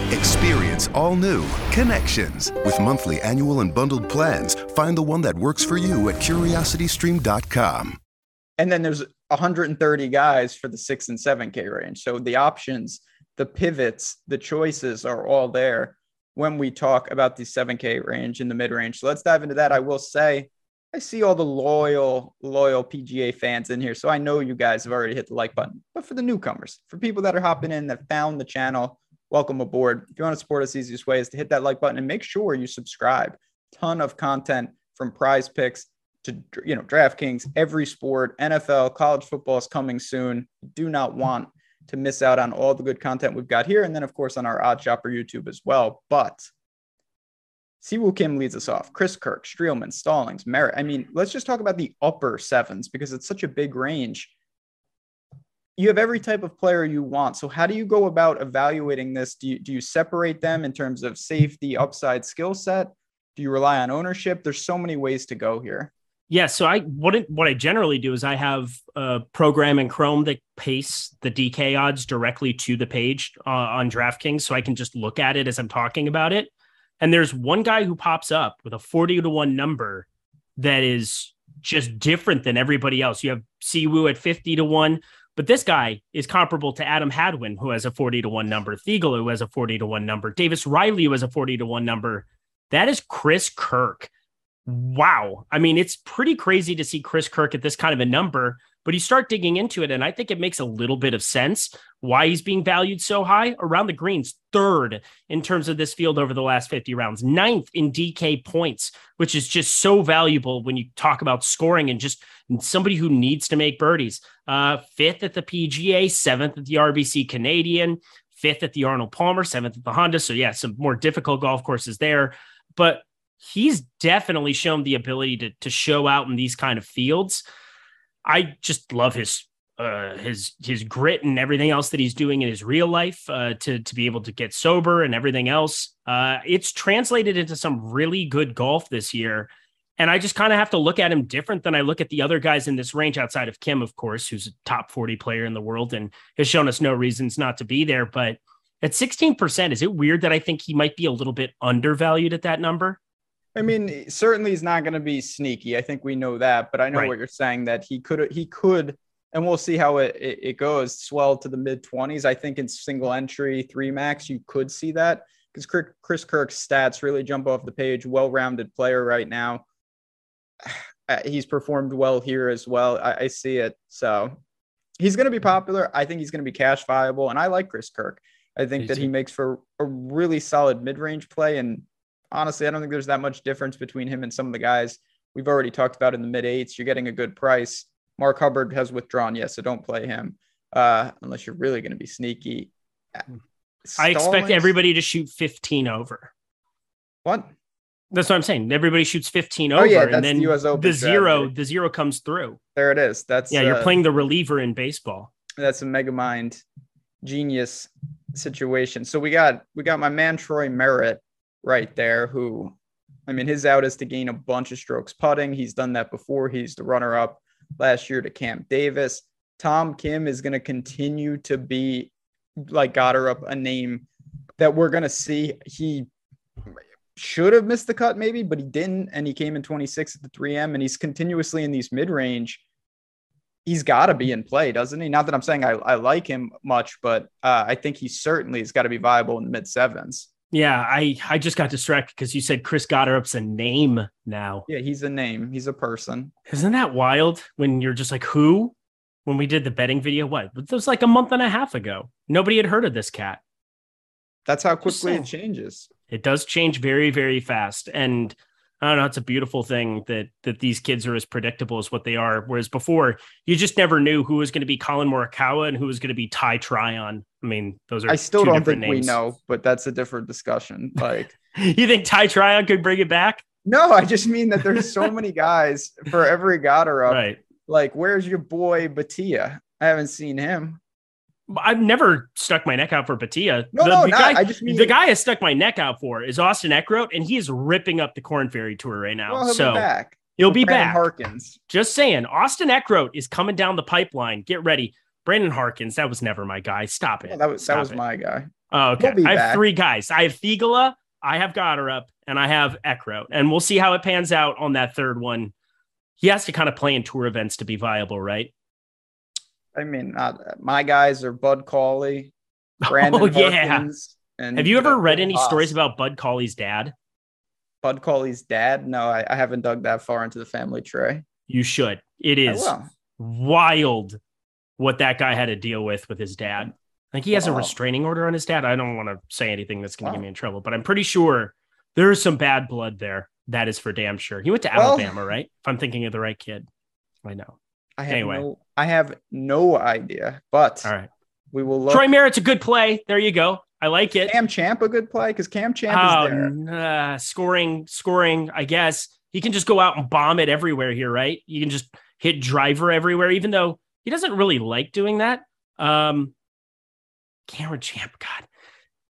Experience all new Connections with monthly, annual, and bundled plans. Find the one that works for you at curiositystream.com. And then there's 130 guys for the six and 7K range. So the options, the pivots, the choices are all there when we talk about the 7K range in the mid range. So let's dive into that. I will say, I see all the loyal, loyal PGA fans in here. So I know you guys have already hit the like button. But for the newcomers, for people that are hopping in that found the channel, welcome aboard. If you want to support us, easiest way is to hit that like button and make sure you subscribe. Ton of content from PrizePicks to you know DraftKings, every sport, NFL, college football is coming soon. do not want to miss out on all the good content we've got here, and then of course on our Odd Shopper YouTube as well. But Siwoo Kim leads us off. Chris Kirk, Streelman, Stallings, Merritt. I mean, let's just talk about the upper sevens because it's such a big range. You have every type of player you want. So how do you go about evaluating this? Do you do you separate them in terms of safety, upside, skill set? Do you rely on ownership? There's so many ways to go here. Yeah, so I what it, what I generally do is I have a program in Chrome that pastes the DK odds directly to the page uh, on DraftKings, so I can just look at it as I'm talking about it. And there's one guy who pops up with a 40 to one number that is just different than everybody else. You have Siwoo at 50 to one, but this guy is comparable to Adam Hadwin, who has a 40 to one number, Theegala, who has a 40 to one number, Davis Riley, who has a 40 to one number. That is Chris Kirk wow. I mean, it's pretty crazy to see Chris Kirk at this kind of a number, but you start digging into it, and I think it makes a little bit of sense why he's being valued so high. Around the greens, third in terms of this field over the last 50 rounds, ninth in DK points, which is just so valuable when you talk about scoring and just somebody who needs to make birdies. Uh, fifth at the PGA, seventh at the RBC Canadian, fifth at the Arnold Palmer, seventh at the Honda. So, yeah, some more difficult golf courses there. But he's definitely shown the ability to to show out in these kind of fields. I just love his uh, his his grit and everything else that he's doing in his real life uh, to to be able to get sober and everything else. Uh, it's translated into some really good golf this year, and I just kind of have to look at him different than I look at the other guys in this range outside of Kim, of course, who's a top forty player in the world and has shown us no reasons not to be there. But at sixteen percent, is it weird that I think he might be a little bit undervalued at that number? I mean, certainly he's not going to be sneaky. I think we know that, but I know right. what you're saying that he could he could, and we'll see how it, it, it goes. Swell to the mid 20s. I think in single entry three max, you could see that because Chris Kirk's stats really jump off the page. Well rounded player right now. Uh, he's performed well here as well. I, I see it. So he's going to be popular. I think he's going to be cash viable, and I like Chris Kirk. I think that he makes for a really solid mid range play and honestly, I don't think there's that much difference between him and some of the guys we've already talked about in the mid eights. You're getting a good price. Mark Hubbard has withdrawn, yes, so don't play him uh, unless you're really going to be sneaky. I expect everybody to shoot 15 over. What? That's what I'm saying. Everybody shoots 15 over, oh, yeah, and then the, the zero, the zero comes through. There it is. That's yeah. You're uh, playing the reliever in baseball. That's a mega mind genius situation. So we got we got my man Troy Merritt right there who I mean his out is to gain a bunch of strokes putting. He's done that before. He's the runner up last year to Cam Davis. Tom Kim is going to continue to be like Gotterup a name that we're going to see. He should have missed the cut maybe, but he didn't and he came in 26 at the 3M and he's continuously in these mid-range he's got to be in play, doesn't he? Not that I'm saying I, I like him much, but uh, I think he certainly has got to be viable in the mid sevens. Yeah, I I just got distracted because you said Chris Gotterup's a name now. Yeah, he's a name. He's a person. Isn't that wild? When you're just like, who? When we did the betting video, what? It was like a month and a half ago. Nobody had heard of this cat. That's how quickly it changes. It does change very, very fast. And I don't know, it's a beautiful thing that that these kids are as predictable as what they are. Whereas before, you just never knew who was going to be Collin Morikawa and who was going to be Ty Tryon. I mean, those are I still two don't think we know, but that's a different discussion. Like, You think Ty Tryon could bring it back? no, I just mean that there's so many guys for every Goddard. Right. Like, where's your boy Bhatia? I haven't seen him. I've never stuck my neck out for Bhatia. No, the, no, the not. guy, I just mean the guy I stuck my neck out for is Austin Eckroat, and he is ripping up the Corn Ferry Tour right now. Well, he'll so be back. he'll be Brandon back. Harkins. Just saying, Austin Eckroat is coming down the pipeline. Get ready. Brandon Harkins, that was never my guy. Stop it. Well, that was that Stop was it. my guy. Oh, okay. I have back. three guys. I have Theegala, I have Gotterup, and I have Eckroat. And we'll see how it pans out on that third one. He has to kind of play in tour events to be viable, right? I mean, not my guys are Bud Cauley, Brandon oh, yeah. Harkins, and Have you ever uh, read any Haas. stories about Bud Cauley's dad? Bud Cauley's dad? No, I, I haven't dug that far into the family tree. You should. It is wild what that guy had to deal with with his dad. Like he has a restraining order on his dad. I don't want to say anything that's going to Wow. get me in trouble, but I'm pretty sure there is some bad blood there. That is for damn sure. He went to Well- Alabama, right? If I'm thinking of the right kid. I know. I have Anyway. no, I have no idea, but All right. we will look. Troy Merritt's a good play. There you go. I like it. Cam Champ a good play because Cam Champ Oh, is there. n- uh, scoring, scoring. I guess he can just go out and bomb it everywhere here, right? You can just hit driver everywhere, even though he doesn't really like doing that. Um, Cameron Champ, God,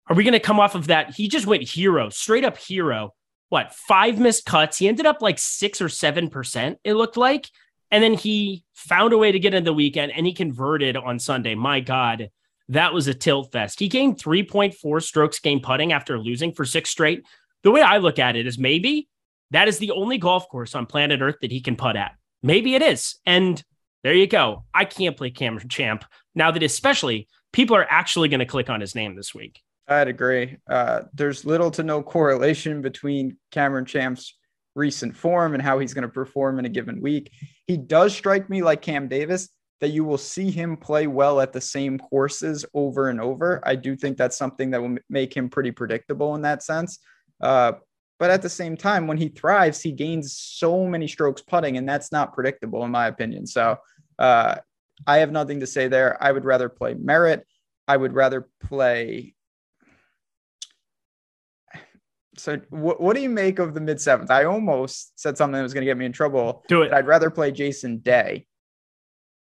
are we going to come off of that? He just went hero, straight up hero. What five missed cuts? He ended up like six or seven percent. It looked like, and then he found a way to get into the weekend, and he converted on Sunday. My God, that was a tilt fest. He gained 3.4 strokes game putting after losing for six straight. The way I look at it is maybe that is the only golf course on planet Earth that he can putt at. Maybe it is. And there you go. I can't play Cameron Champ now that especially people are actually going to click on his name this week. I'd agree. Uh, there's little to no correlation between Cameron Champ's recent form and how he's going to perform in a given week. He does strike me like Cam Davis that you will see him play well at the same courses over and over. I do think that's something that will make him pretty predictable in that sense. Uh, but at the same time, when he thrives, he gains so many strokes putting, and that's not predictable in my opinion. So uh, I have nothing to say there. I would rather play Merritt. I would rather play so what, what do you make of the mid seventh? I almost said something that was going to get me in trouble. Do it. I'd rather play Jason Day.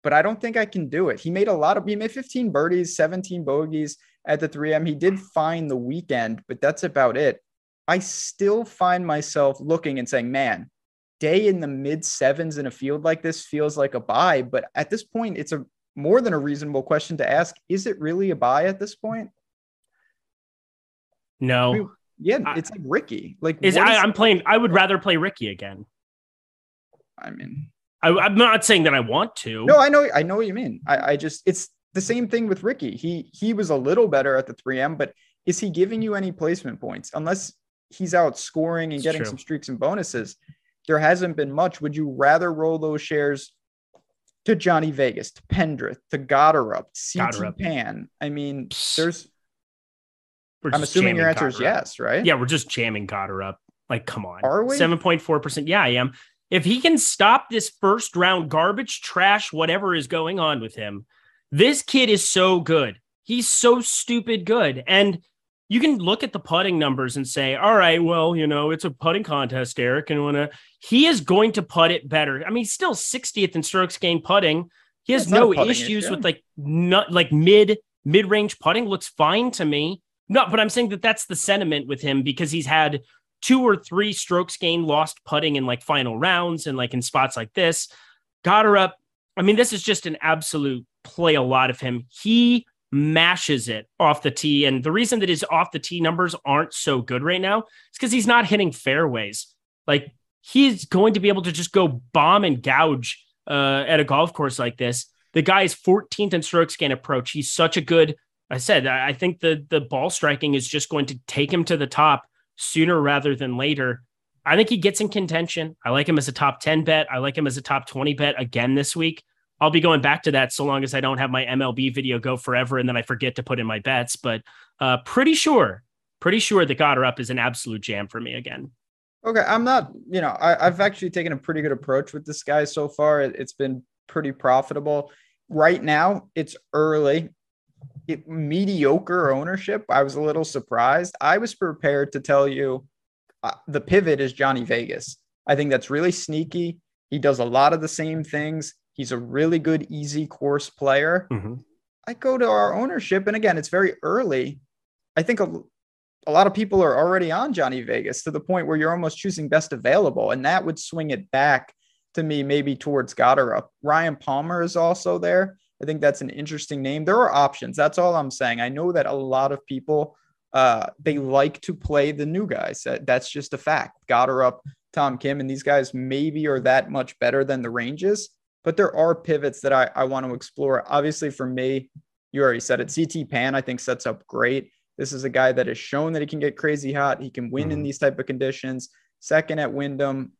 But I don't think I can do it. He made a lot of he made 15 birdies, 17 bogeys at the 3M. He did fine the weekend, but that's about it. I still find myself looking and saying, man, day in the mid sevens in a field like this feels like a buy. But at this point, it's a more than a reasonable question to ask. Is it really a buy at this point? No. Yeah, I- it's like Ricky. Like Is I, I'm playing. I would rather play Ricky again. I mean, I, I'm not saying that I want to. No, I know, I know what you mean. I, I just, it's the same thing with Ricky. He he was a little better at the 3M, but is he giving you any placement points? Unless he's out scoring and It's getting true. some streaks and bonuses, there hasn't been much. Would you rather roll those shares to Johnny Vegas, to Pendrith, to Gotterup, CT Gotterup. Pan? I mean, there's. We're I'm assuming your answer is Gotterup. yes, right? Yeah, we're just jamming Gotterup. Like, come on. Are we? 7.4%. Yeah, I am. If he can stop this first round garbage, trash, whatever is going on with him, this kid is so good. He's so stupid good. And you can look at the putting numbers and say, all right, well, you know, it's a putting contest, Eric. And when a, he is going to putt it better. I mean, he's still 60th in strokes gained putting. He has a no issues issue. with like not like mid mid range putting. Looks fine to me. No, but I'm saying that that's the sentiment with him because he's had two or three strokes gained lost putting in like final rounds and like in spots like this. Gotterup. I mean, this is just an absolute play a lot of him. He mashes it off the tee. And the reason that his off the tee numbers aren't so good right now is because he's not hitting fairways. Like he's going to be able to just go bomb and gouge uh, at a golf course like this. The guy is 14th in strokes gain approach. He's such a good I said I think the the ball striking is just going to take him to the top sooner rather than later. I think he gets in contention. I like him as a top 10 bet. I like him as a top 20 bet again this week. I'll be going back to that so long as I don't have my MLB video go forever and then I forget to put in my bets. But uh, pretty sure, pretty sure that Gotterup is an absolute jam for me again. Okay, I'm not. You know, I, have actually taken a pretty good approach with this guy so far. It, has been pretty profitable. Right now, it's early. It, mediocre ownership. I was a little surprised. I was prepared to tell you uh, the pivot is Johnny Vegas. I think that's really sneaky. He does a lot of the same things. He's a really good easy course player. Mm-hmm. I go to our ownership, and again, it's very early. I think a, a lot of people are already on Johnny Vegas to the point where you're almost choosing best available, and that would swing it back to me maybe towards Goddard. Ryan Palmer is also there. I think that's an interesting name. There are options. That's all I'm saying. I know that a lot of people uh, they like to play the new guys. That's just a fact. Goddard, up, Tom Kim, and these guys maybe are that much better than the ranges but there are pivots that I, I want to explore. Obviously, for me, you already said it. CT Pan, I think, sets up great. This is a guy that has shown that he can get crazy hot. He can win mm-hmm. in these type of conditions. Second at Wyndham,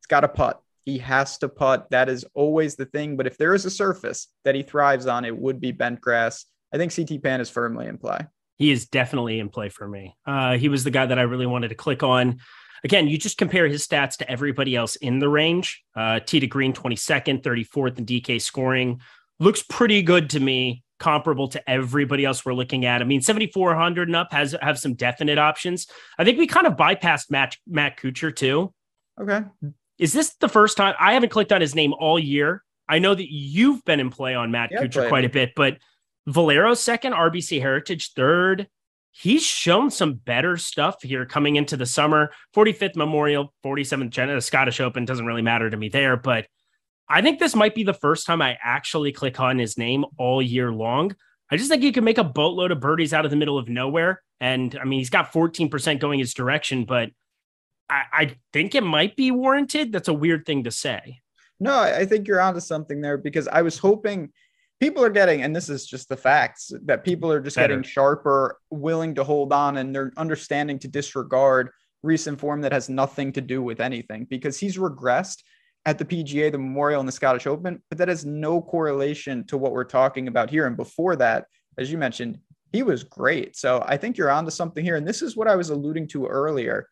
it's got a putt. He has to putt. That is always the thing. But if there is a surface that he thrives on, it would be bent grass. I think CT Pan is firmly in play. He is definitely in play for me. Uh, he was the guy that I really wanted to click on again, you just compare his stats to everybody else in the range. Uh, T to Green, 22nd, 34th and DK scoring. Looks pretty good to me, comparable to everybody else we're looking at. I mean, 7,400 and up has have some definite options. I think we kind of bypassed Matt, Matt Kuchar too. Okay. Is this the first time? I haven't clicked on his name all year. I know that you've been in play on Matt yeah, Kuchar quite a bit, but Valero second, RBC Heritage third, he's shown some better stuff here coming into the summer. 45th Memorial, 47th Gen- uh, Scottish Open doesn't really matter to me there, but I think this might be the first time I actually click on his name all year long. I just think he can make a boatload of birdies out of the middle of nowhere. And I mean, he's got 14% going his direction, but I, I think it might be warranted. That's a weird thing to say. No, I think you're onto something there because I was hoping people are getting, and this is just the facts, that people are just Better. getting sharper, willing to hold on, and they're understanding to disregard recent form that has nothing to do with anything because he's regressed at the PGA, the Memorial, and the Scottish Open, but that has no correlation to what we're talking about here. And before that, as you mentioned, he was great. So I think you're onto something here. And this is what I was alluding to earlier.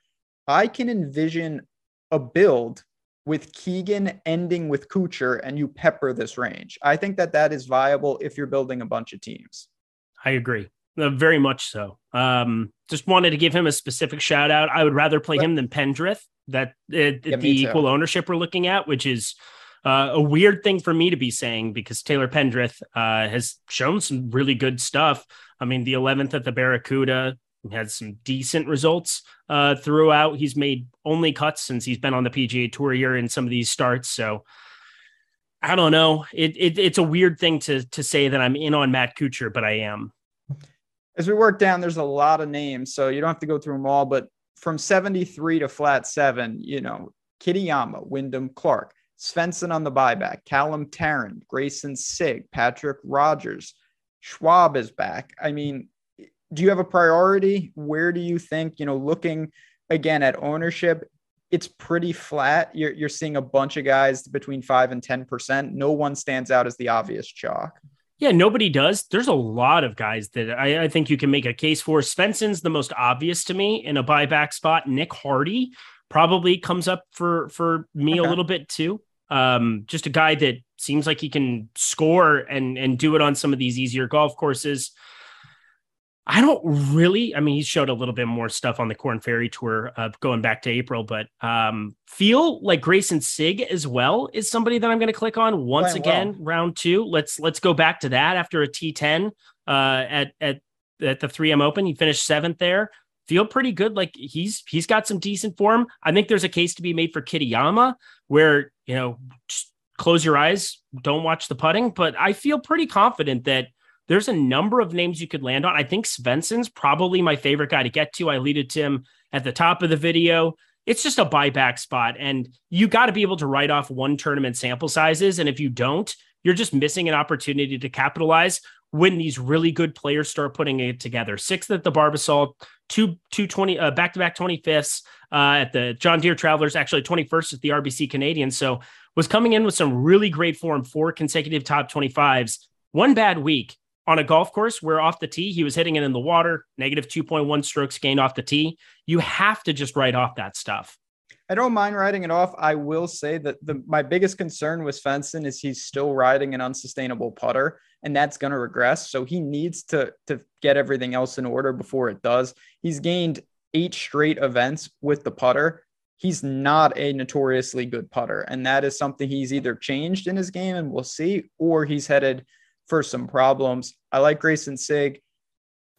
I can envision a build with Keegan ending with Kuchar and you pepper this range. I think that that is viable if you're building a bunch of teams. I agree. Uh, very much so. Um, just wanted to give him a specific shout out. I would rather play but, him than Pendrith. That uh, yeah, the equal ownership we're looking at, which is uh, a weird thing for me to be saying because Taylor Pendrith uh, has shown some really good stuff. I mean, the 11th at the Barracuda, had some decent results uh, throughout. He's made only cuts since he's been on the PGA Tour here in some of these starts. So I don't know. It, it, it's a weird thing to to say that I'm in on Matt Kuchar, but I am. As we work down, there's a lot of names, so you don't have to go through them all. But from 73 to flat seven, you know, Kitayama, Wyndham Clark, Svensson on the buyback, Callum Tarren, Greyson Sigg, Patrick Rodgers, Schwab is back. I mean, do you have a priority? Where do you think, you know, looking again at ownership, it's pretty flat. You're, you're seeing a bunch of guys between five and 10%. No one stands out as the obvious chalk. Yeah, nobody does. There's a lot of guys that I, I, think you can make a case for. Svensson's the most obvious to me in a buyback spot. Nick Hardy probably comes up for for me okay. a little bit too. Um, just a guy that seems like he can score and and do it on some of these easier golf courses. I don't really. I mean, he showed a little bit more stuff on the Corn Ferry tour, uh, going back to April, but um, feel like Greyson Sigg as well is somebody that I'm going to click on once Playing again. Well. Round two. Let's let's go back to that after a T10 uh, at at at the 3M Open. He finished seventh there. Feel pretty good. Like he's he's got some decent form. I think there's a case to be made for Kitayama, where you know just close your eyes, don't watch the putting. But I feel pretty confident that there's a number of names you could land on. I think Svensson's probably my favorite guy to get to. I to him at the top of the video. It's just a buyback spot, and you got to be able to write off one tournament sample sizes. And if you don't, you're just missing an opportunity to capitalize when these really good players start putting it together. Sixth at the Barbasol, two two twenty uh, back to back twenty fifths uh, at the John Deere Travelers, actually twenty first at the RBC Canadian. So was coming in with some really great form, four consecutive top twenty fives. One bad week on a golf course where off the tee he was hitting it in the water, negative two point one strokes gained off the tee. You have to just write off that stuff. I don't mind writing it off. I will say that the my biggest concern with Svensson is he's still riding an unsustainable putter, and that's going to regress. So he needs to to get everything else in order before it does. He's gained eight straight events with the putter. He's not a notoriously good putter, and that is something he's either changed in his game, and we'll see, or he's headed for some problems. I like Greyson Sigg.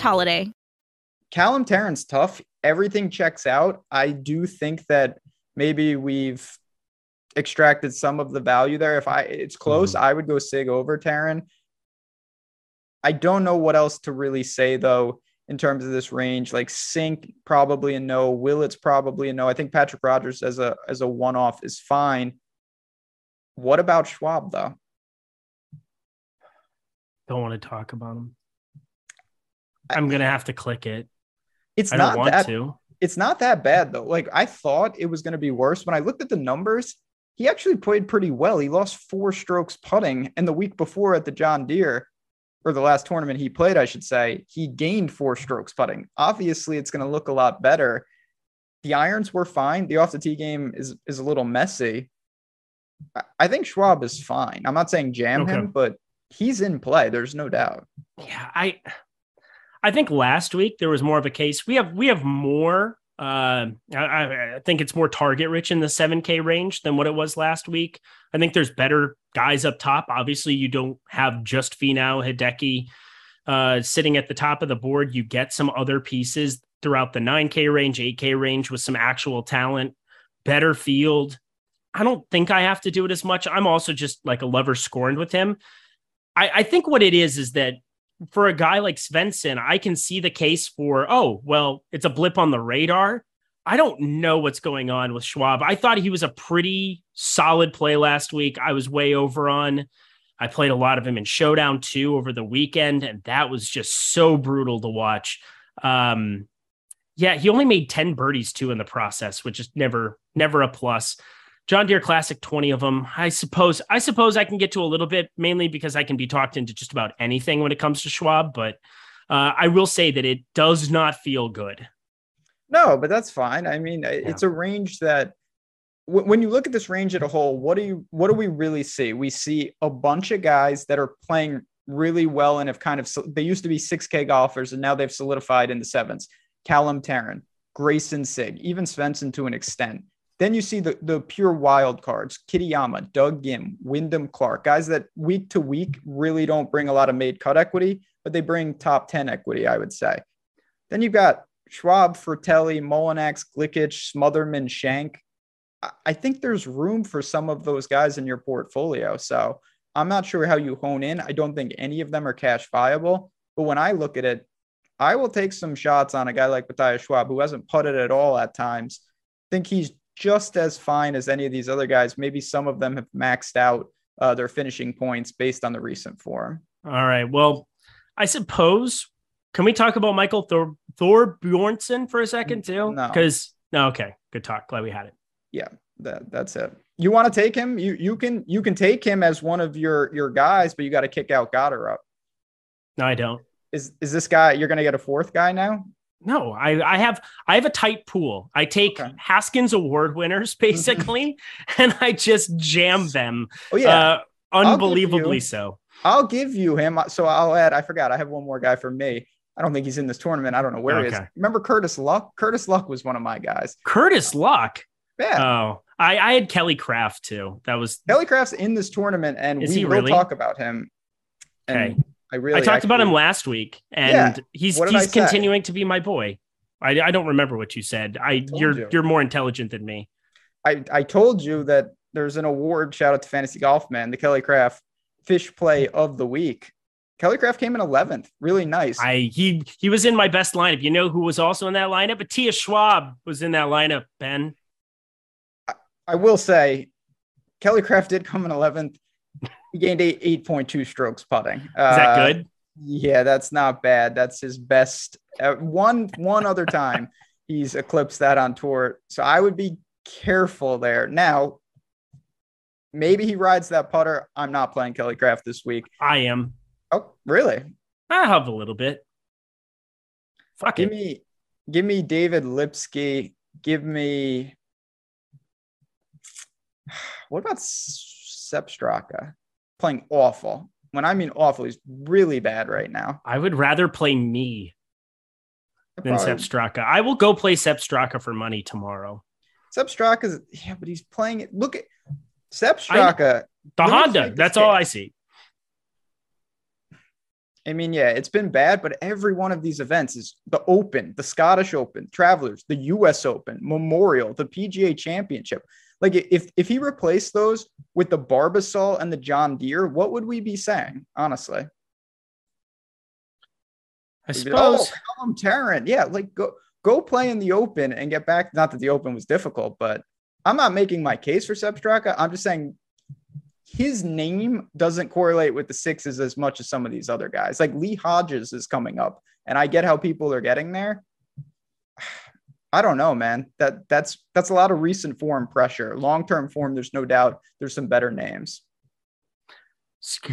holiday. Callum Tarren's tough. Everything checks out. I do think that maybe we've extracted some of the value there. If I it's close, mm-hmm. I would go Sigg over Tarren. I don't know what else to really say though in terms of this range. Like Cink probably a no, Willett's probably a no. I think Patrick Rodgers as a as a one off is fine. What about Schwab though? Don't want to talk about him. I'm gonna have to click it. It's I not that, to. It's not that bad though. Like I thought it was gonna be worse. When I looked at the numbers, he actually played pretty well. He lost four strokes putting, and the week before at the John Deere, or the last tournament he played, I should say, he gained four strokes putting. Obviously, it's gonna look a lot better. The irons were fine. The off the tee game is is a little messy. I think Schwab is fine. I'm not saying jam okay. him, but he's in play. There's no doubt. Yeah, I I think last week there was more of a case. We have we have more. Uh, I, I think it's more target rich in the 7K range than what it was last week. I think there's better guys up top. Obviously, you don't have just Finau, Hideki uh, sitting at the top of the board. You get some other pieces throughout the 9K range, 8K range with some actual talent, better field. I don't think I have to do it as much. I'm also just like a lover scorned with him. I, I think what it is is that for a guy like Svensson, I can see the case for, oh, well, it's a blip on the radar. I don't know what's going on with Schwab. I thought he was a pretty solid play last week. I was way over on. I played a lot of him in Showdown 2 over the weekend, and that was just so brutal to watch. Um, yeah, he only made 10 birdies too in the process, which is never, never a plus. John Deere Classic, 20 of them. I suppose I suppose I can get to a little bit, mainly because I can be talked into just about anything when it comes to Schwab, but uh, I will say that it does not feel good. No, but that's fine. I mean, yeah. it's a range that w- when you look at this range at a whole, what do you what do we really see? We see a bunch of guys that are playing really well and have kind of they used to be 6K golfers and now they've solidified in the sevens. Callum Tarren, Greyson Sigg, even Svensson to an extent. Then you see the, the pure wild cards, Kitayama, Doug Ghim, Wyndham Clark, guys that week to week really don't bring a lot of made cut equity, but they bring top 10 equity, I would say. Then you've got Schwab, Frittelli, Mullinax, Gligic, Smotherman, Shank. I think there's room for some of those guys in your portfolio. So I'm not sure how you hone in. I don't think any of them are cash viable. But when I look at it, I will take some shots on a guy like Matthias Schwab, who hasn't putted at all at times. I think he's just as fine as any of these other guys. Maybe some of them have maxed out uh, their finishing points based on the recent form. All right. Well, I suppose can we talk about Michael Thor Thorbjornsen for a second too? No. Because no, okay, good talk. Glad we had it. Yeah, that that's it. You want to take him? You you can you can take him as one of your your guys, but you got to kick out Goddard. Up. No, I don't. Is is this guy? You're going to get a fourth guy now? No, I, I have I have a tight pool. I take okay. Haskins Award winners basically, and I just jam them. Oh yeah, uh, unbelievably you, so. I'll give you him. So I'll add. I forgot. I have one more guy for me. I don't think he's in this tournament. I don't know where okay. he is. Remember Curtis Luck? Curtis Luck was one of my guys. Curtis Luck. Yeah. Oh, I, I had Kelly Kraft too. That was Kelly Kraft's in this tournament, and we will really? talk about him. And Okay. I really I talked about him last week, and Yeah. he's he's continuing to be my boy. I, I don't remember what you said. I told you're you. you're more intelligent than me. I, I told you that there's an award. Shout out to Fantasy Golf Man, the Kelly Kraft Fish Play of the Week. Kelly Kraft came in 11th. Really nice. I he he was in my best lineup. You know who was also in that lineup? But Tia Schwab was in that lineup. Ben, I will say, Kelly Kraft did come in 11th. He gained eight, 8.2 strokes putting. is that Uh, good? Yeah, that's not bad. That's his best. Uh, one one other time he's eclipsed that on tour. So I would be careful there. Now, maybe he rides that putter. I'm not playing Kelly Kraft this week. I am. Oh, really? I have a little bit. Fuck Give it. me, give me David Lipsky. Give me. What about Sepp Straka? Playing awful. When I mean awful, he's really bad right now. I would rather play me than Sepp Straka. I will go play Sepp Straka for money tomorrow. Sepp Straka, yeah, but he's playing it. Look at Sepp. Straka. The Honda. That's all. I see. I mean, yeah, it's been bad, but every one of these events is the Open, the Scottish Open, Travelers, the US Open, Memorial, the PGA Championship. Like if if he replaced those with the Barbasol and the John Deere, what would we be saying? Honestly, I We'd be, oh, suppose. Callum Tarren, yeah, like go go play in the Open and get back. Not that the Open was difficult, but I'm not making my case for Sepp I'm just saying his name doesn't correlate with the sixes as much as some of these other guys. Like Lee Hodges is coming up, and I get how people are getting there. I don't know, man. That that's that's a lot of recent form pressure. Long term form, there's no doubt. There's some better names.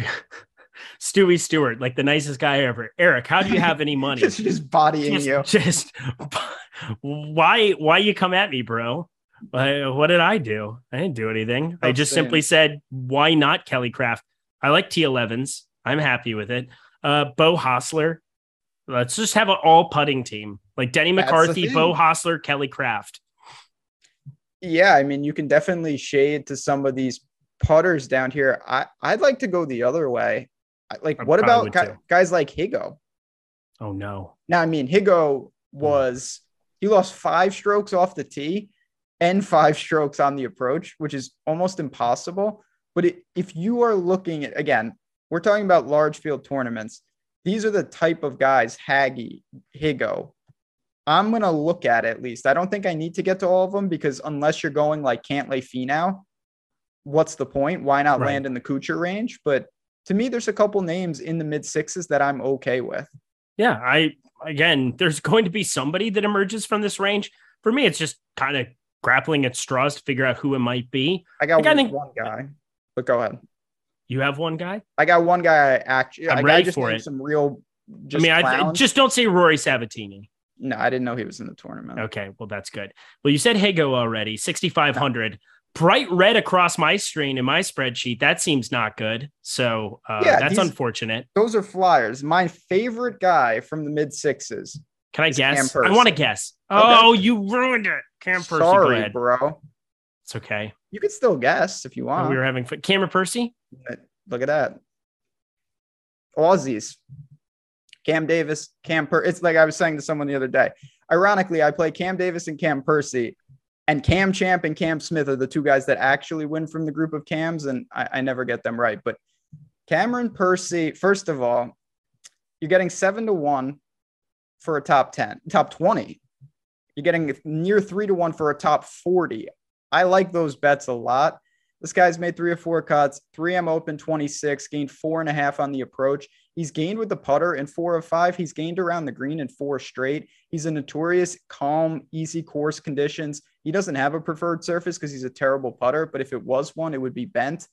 Stewie Stewart, like the nicest guy ever. Eric, how do you have any money? Just just bodying just, you. just why why you come at me, bro? What did I do? I didn't do anything. I Oh, just simply said, why not Kelly Kraft? I like T11s. I'm happy with it. Uh, Beau Hossler. Let's just have an all putting team like Denny McCarthy. Beau Hossler, Kelly Kraft. Yeah, I mean, you can definitely shade to some of these putters down here. I I'd like to go the other way. Like, I what about would guy- guys like Higo? Oh no. Now, I mean, Higo was he lost five strokes off the tee and five strokes on the approach, which is almost impossible. But it, if you are looking at again, we're talking about large field tournaments. These are the type of guys, Haggy, Higo. I'm gonna look at at least. I don't think I need to get to all of them because unless you're going like Cantlay Finau, what's the point? Why not Right. land in the Kuchar range? But to me, there's a couple names in the mid sixes that I'm okay with. Yeah, I again, there's going to be somebody that emerges from this range. For me, it's just kind of grappling at straws to figure out who it might be. I got Like, I think- one guy, but go ahead. You have one guy. I got one guy. I actually, I'm ready just for it. some real. Just I mean, I just don't say Rory Sabatini. no, I didn't know he was in the tournament. Okay, well that's good. Well, you said Higo already, 6500. Bright red across my screen in my spreadsheet. That seems not good. So uh, Yeah, that's these- unfortunate. Those are flyers. My favorite guy from the mid sixes. Can I guess? I want to guess. Okay. Oh, you ruined it. Cam Percy. Sorry, bro. It's okay. You could still guess if you want. we were having fun. Cameron Percy. Look at that. Aussies. Cam Davis, Cam Per. It's like I was saying to someone the other day. Ironically, I play Cam Davis and Cam Percy, and Cam Champ and Cam Smith are the two guys that actually win from the group of Cams, and I, I never get them right. But Cameron Percy, first of all, you're getting seven to one for a top 10, top 20. You're getting near three to one for a top 40. I like those bets a lot. This guy's made three or four cuts, 3M open 26, gained four and a half on the approach. He's gained with the putter in four of five. He's gained around the green in four straight. He's a notorious calm, easy course conditions. He doesn't have a preferred surface because he's a terrible putter, but if it was one, it would be bent.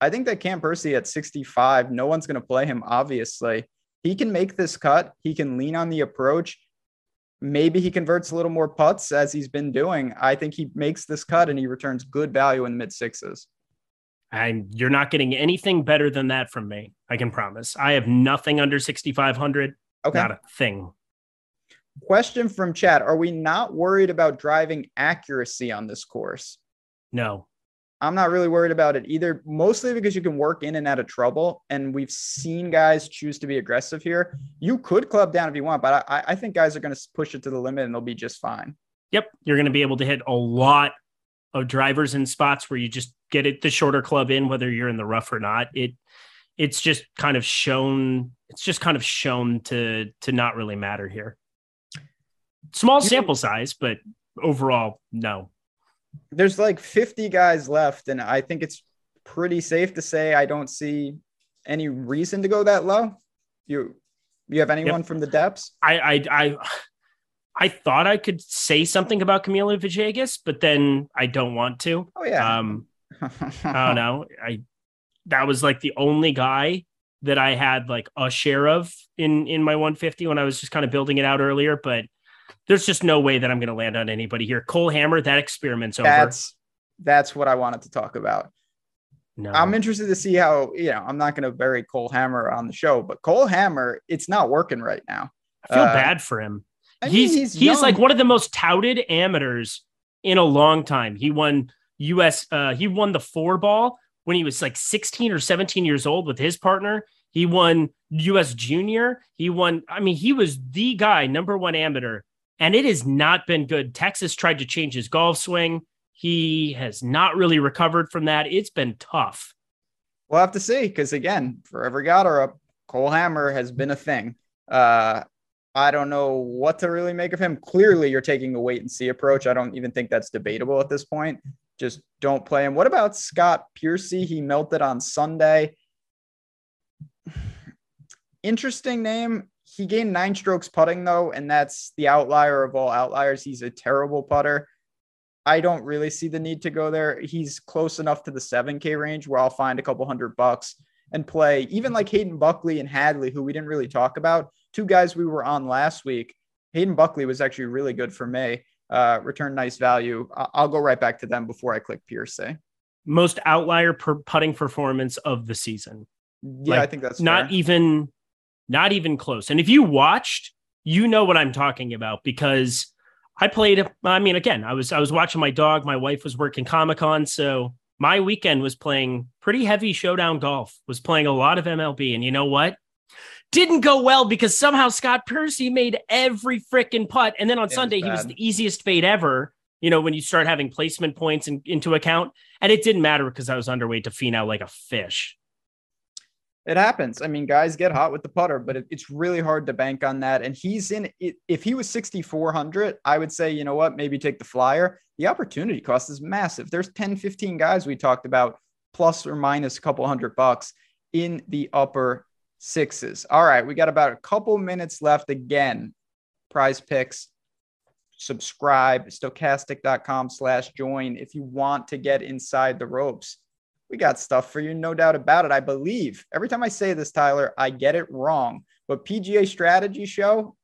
I think that Cam Percy at 65, no one's going to play him, obviously. He can make this cut. He can lean on the approach. Maybe he converts a little more putts as he's been doing. I think he makes this cut and he returns good value in the mid sixes. And you're not getting anything better than that from me. I can promise. I have nothing under 6,500. Okay. Not a thing. Question from chat Are we not worried about driving accuracy on this course? No. I'm not really worried about it either, mostly because you can work in and out of trouble. And we've seen guys choose to be aggressive here. You could club down if you want, but I, I think guys are going to push it to the limit and they'll be just fine. Yep. You're going to be able to hit a lot of drivers in spots where you just get it the shorter club in, whether you're in the rough or not. It, it's just kind of shown, it's just kind of shown to, to not really matter here. Small sample size, but overall, no there's like 50 guys left, and I think it's pretty safe to say I don't see any reason to go that low. You you have anyone yep. from the depths? I I I I thought I could say something about Camilo Villegas, but then I don't want to. Oh yeah. Um I don't know. I that was like the only guy that I had like a share of in in my 150 when I was just kind of building it out earlier, but there's just no way that I'm going to land on anybody here. Cole Hammer, that experiment's over. That's that's what I wanted to talk about. No. I'm interested to see how, you know, I'm not going to bury Cole Hammer on the show, but Cole Hammer, it's not working right now. I feel uh, bad for him. I he's mean, he's, he's like one of the most touted amateurs in a long time. He won US uh he won the four ball when he was like 16 or 17 years old with his partner. He won US junior. He won I mean he was the guy number 1 amateur and it has not been good. Texas tried to change his golf swing. He has not really recovered from that. It's been tough. We'll have to see because again, for every Gotterup, Cole Hammer has been a thing. Uh, I don't know what to really make of him. Clearly, you're taking a wait and see approach. I don't even think that's debatable at this point. Just don't play him. What about Scott Piercy? He melted on Sunday. Interesting name he gained nine strokes putting though, and that's the outlier of all outliers. He's a terrible putter. I don't really see the need to go there. He's close enough to the 7K range where I'll find a couple hundred bucks and play even like Hayden Buckley and Hadley, who we didn't really talk about. Two guys we were on last week. Hayden Buckley was actually really good for me. Uh, return nice value. I'll go right back to them before I click Piercy. Most outlier per putting performance of the season. Yeah, like, I think that's not fair. even not even close. And if you watched, you know what I'm talking about because I played. I mean, again, I was I was watching my dog. My wife was working Comic Con, so my weekend was playing pretty heavy showdown golf. Was playing a lot of MLB, and you know what? Didn't go well because somehow Scott Piercy made every freaking putt, and then on it Sunday he was the easiest fade ever. You know, when you start having placement points in, into account, and it didn't matter because I was underweight to Finau like a fish it happens. I mean, guys get hot with the putter, but it, it's really hard to bank on that. And he's in it. If he was 6,400, I would say, you know what, maybe take the flyer. The opportunity cost is massive. There's 10, 15 guys we talked about, plus or minus a couple hundred bucks in the upper sixes. All right. We got about a couple minutes left again. PrizePicks, subscribe, stokastic.com slash join if you want to get inside the ropes we got stuff for you, no doubt about it. I believe every time I say this, Tyler, I get it wrong. But PGA Strategy Show,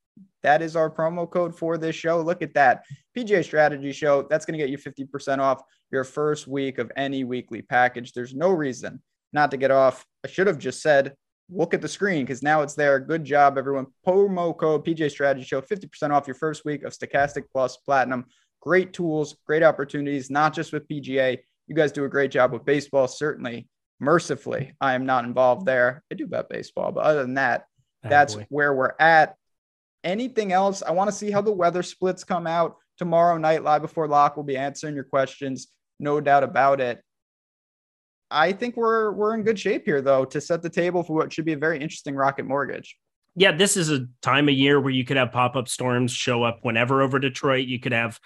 that is our promo code for this show. Look at that. PGA Strategy Show, that's going to get you 50% off your first week of any weekly package. There's no reason not to get off. I should have just said, look at the screen because now it's there. Good job, everyone. Promo code PGA Strategy Show, 50% off your first week of Stokastic Plus Platinum. Great tools, great opportunities, not just with PGA you guys do a great job with baseball. Certainly, mercifully, I am not involved mm-hmm. there. I do bet baseball, but other than that, oh, that's boy. where we're at. Anything else? I want to see how the weather splits come out tomorrow night. Live before lock, we'll be answering your questions, no doubt about it. I think we're we're in good shape here, though, to set the table for what should be a very interesting Rocket Mortgage. Yeah, this is a time of year where you could have pop up storms show up whenever over Detroit. You could have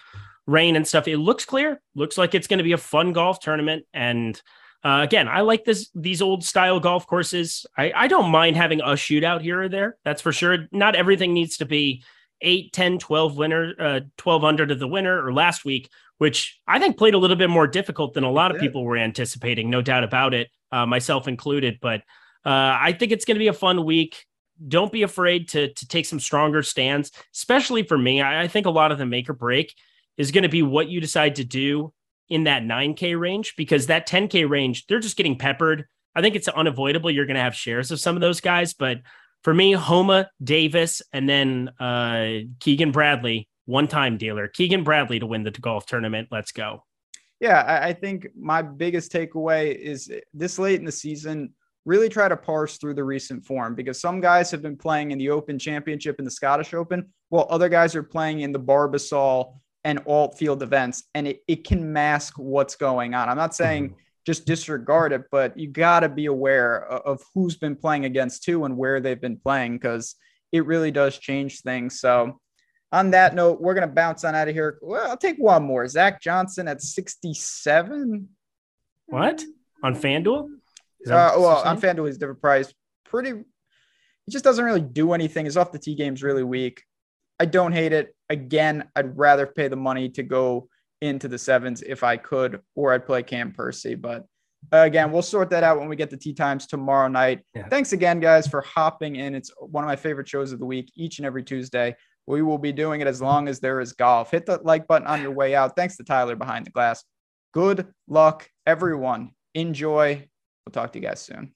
rain and stuff. It looks clear. Looks like it's going to be a fun golf tournament. And uh, again, I like this these old style golf courses. I, I don't mind having a shootout here or there. That's for sure. Not everything needs to be 8, 10, 12 winner, uh, 12 under to the winner or last week, which I think played a little bit more difficult than a lot of people were anticipating. No doubt about it, uh, myself included. But uh, I think it's going to be a fun week. Don't be afraid to to take some stronger stands, especially for me. I, I think a lot of the make or break is going to be what you decide to do in that 9K range because that 10K range, they're just getting peppered. I think it's unavoidable. You're going to have shares of some of those guys. But for me, Homa, Davis, and then uh, Keegan Bradley, one time dealer. Keegan Bradley to win the golf tournament. Let's go. yeah, I, think my biggest takeaway is this late in the season, really try to parse through the recent form because some guys have been playing in the Open Championship and the Scottish Open, while other guys are playing in the Barbasol and alt field events, and it, it can mask what's going on. I'm not saying mm-hmm. just disregard it, but you got to be aware of who's been playing against who and where they've been playing because it really does change things. So, on that note, we're going to bounce on out of here. Well, I'll take one more. Zach Johnson at 67. What? On FanDuel? Uh, well, on FanDuel, he's different price. Pretty, he just doesn't really do anything. His off the tee game's really weak. I don't hate it. Again, I'd rather pay the money to go into the sevens if I could, or I'd play Cam Percy. But uh, again, we'll sort that out when we get the tee times tomorrow night. Yeah. Thanks again, guys, for hopping in. It's one of my favorite shows of the week, each and every Tuesday. We will be doing it as long as there is golf. Hit the like button on your way out. Thanks to Tyler behind the glass. Good luck, everyone. Enjoy. We'll talk to you guys soon.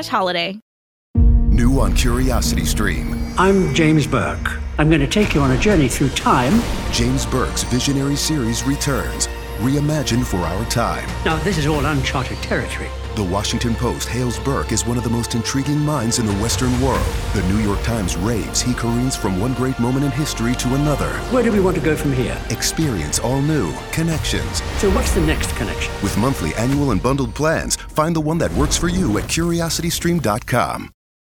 slash holiday. New on Curiosity Stream. I'm James Burke. I'm going to take you on a journey through time. James Burke's visionary series returns, reimagined for our time. Now, this is all uncharted territory. The Washington Post hails Burke as one of the most intriguing minds in the Western world. The New York Times raves he careens from one great moment in history to another. Where do we want to go from here? Experience all new connections. So, what's the next connection? With monthly, annual, and bundled plans, find the one that works for you at curiositystream.com.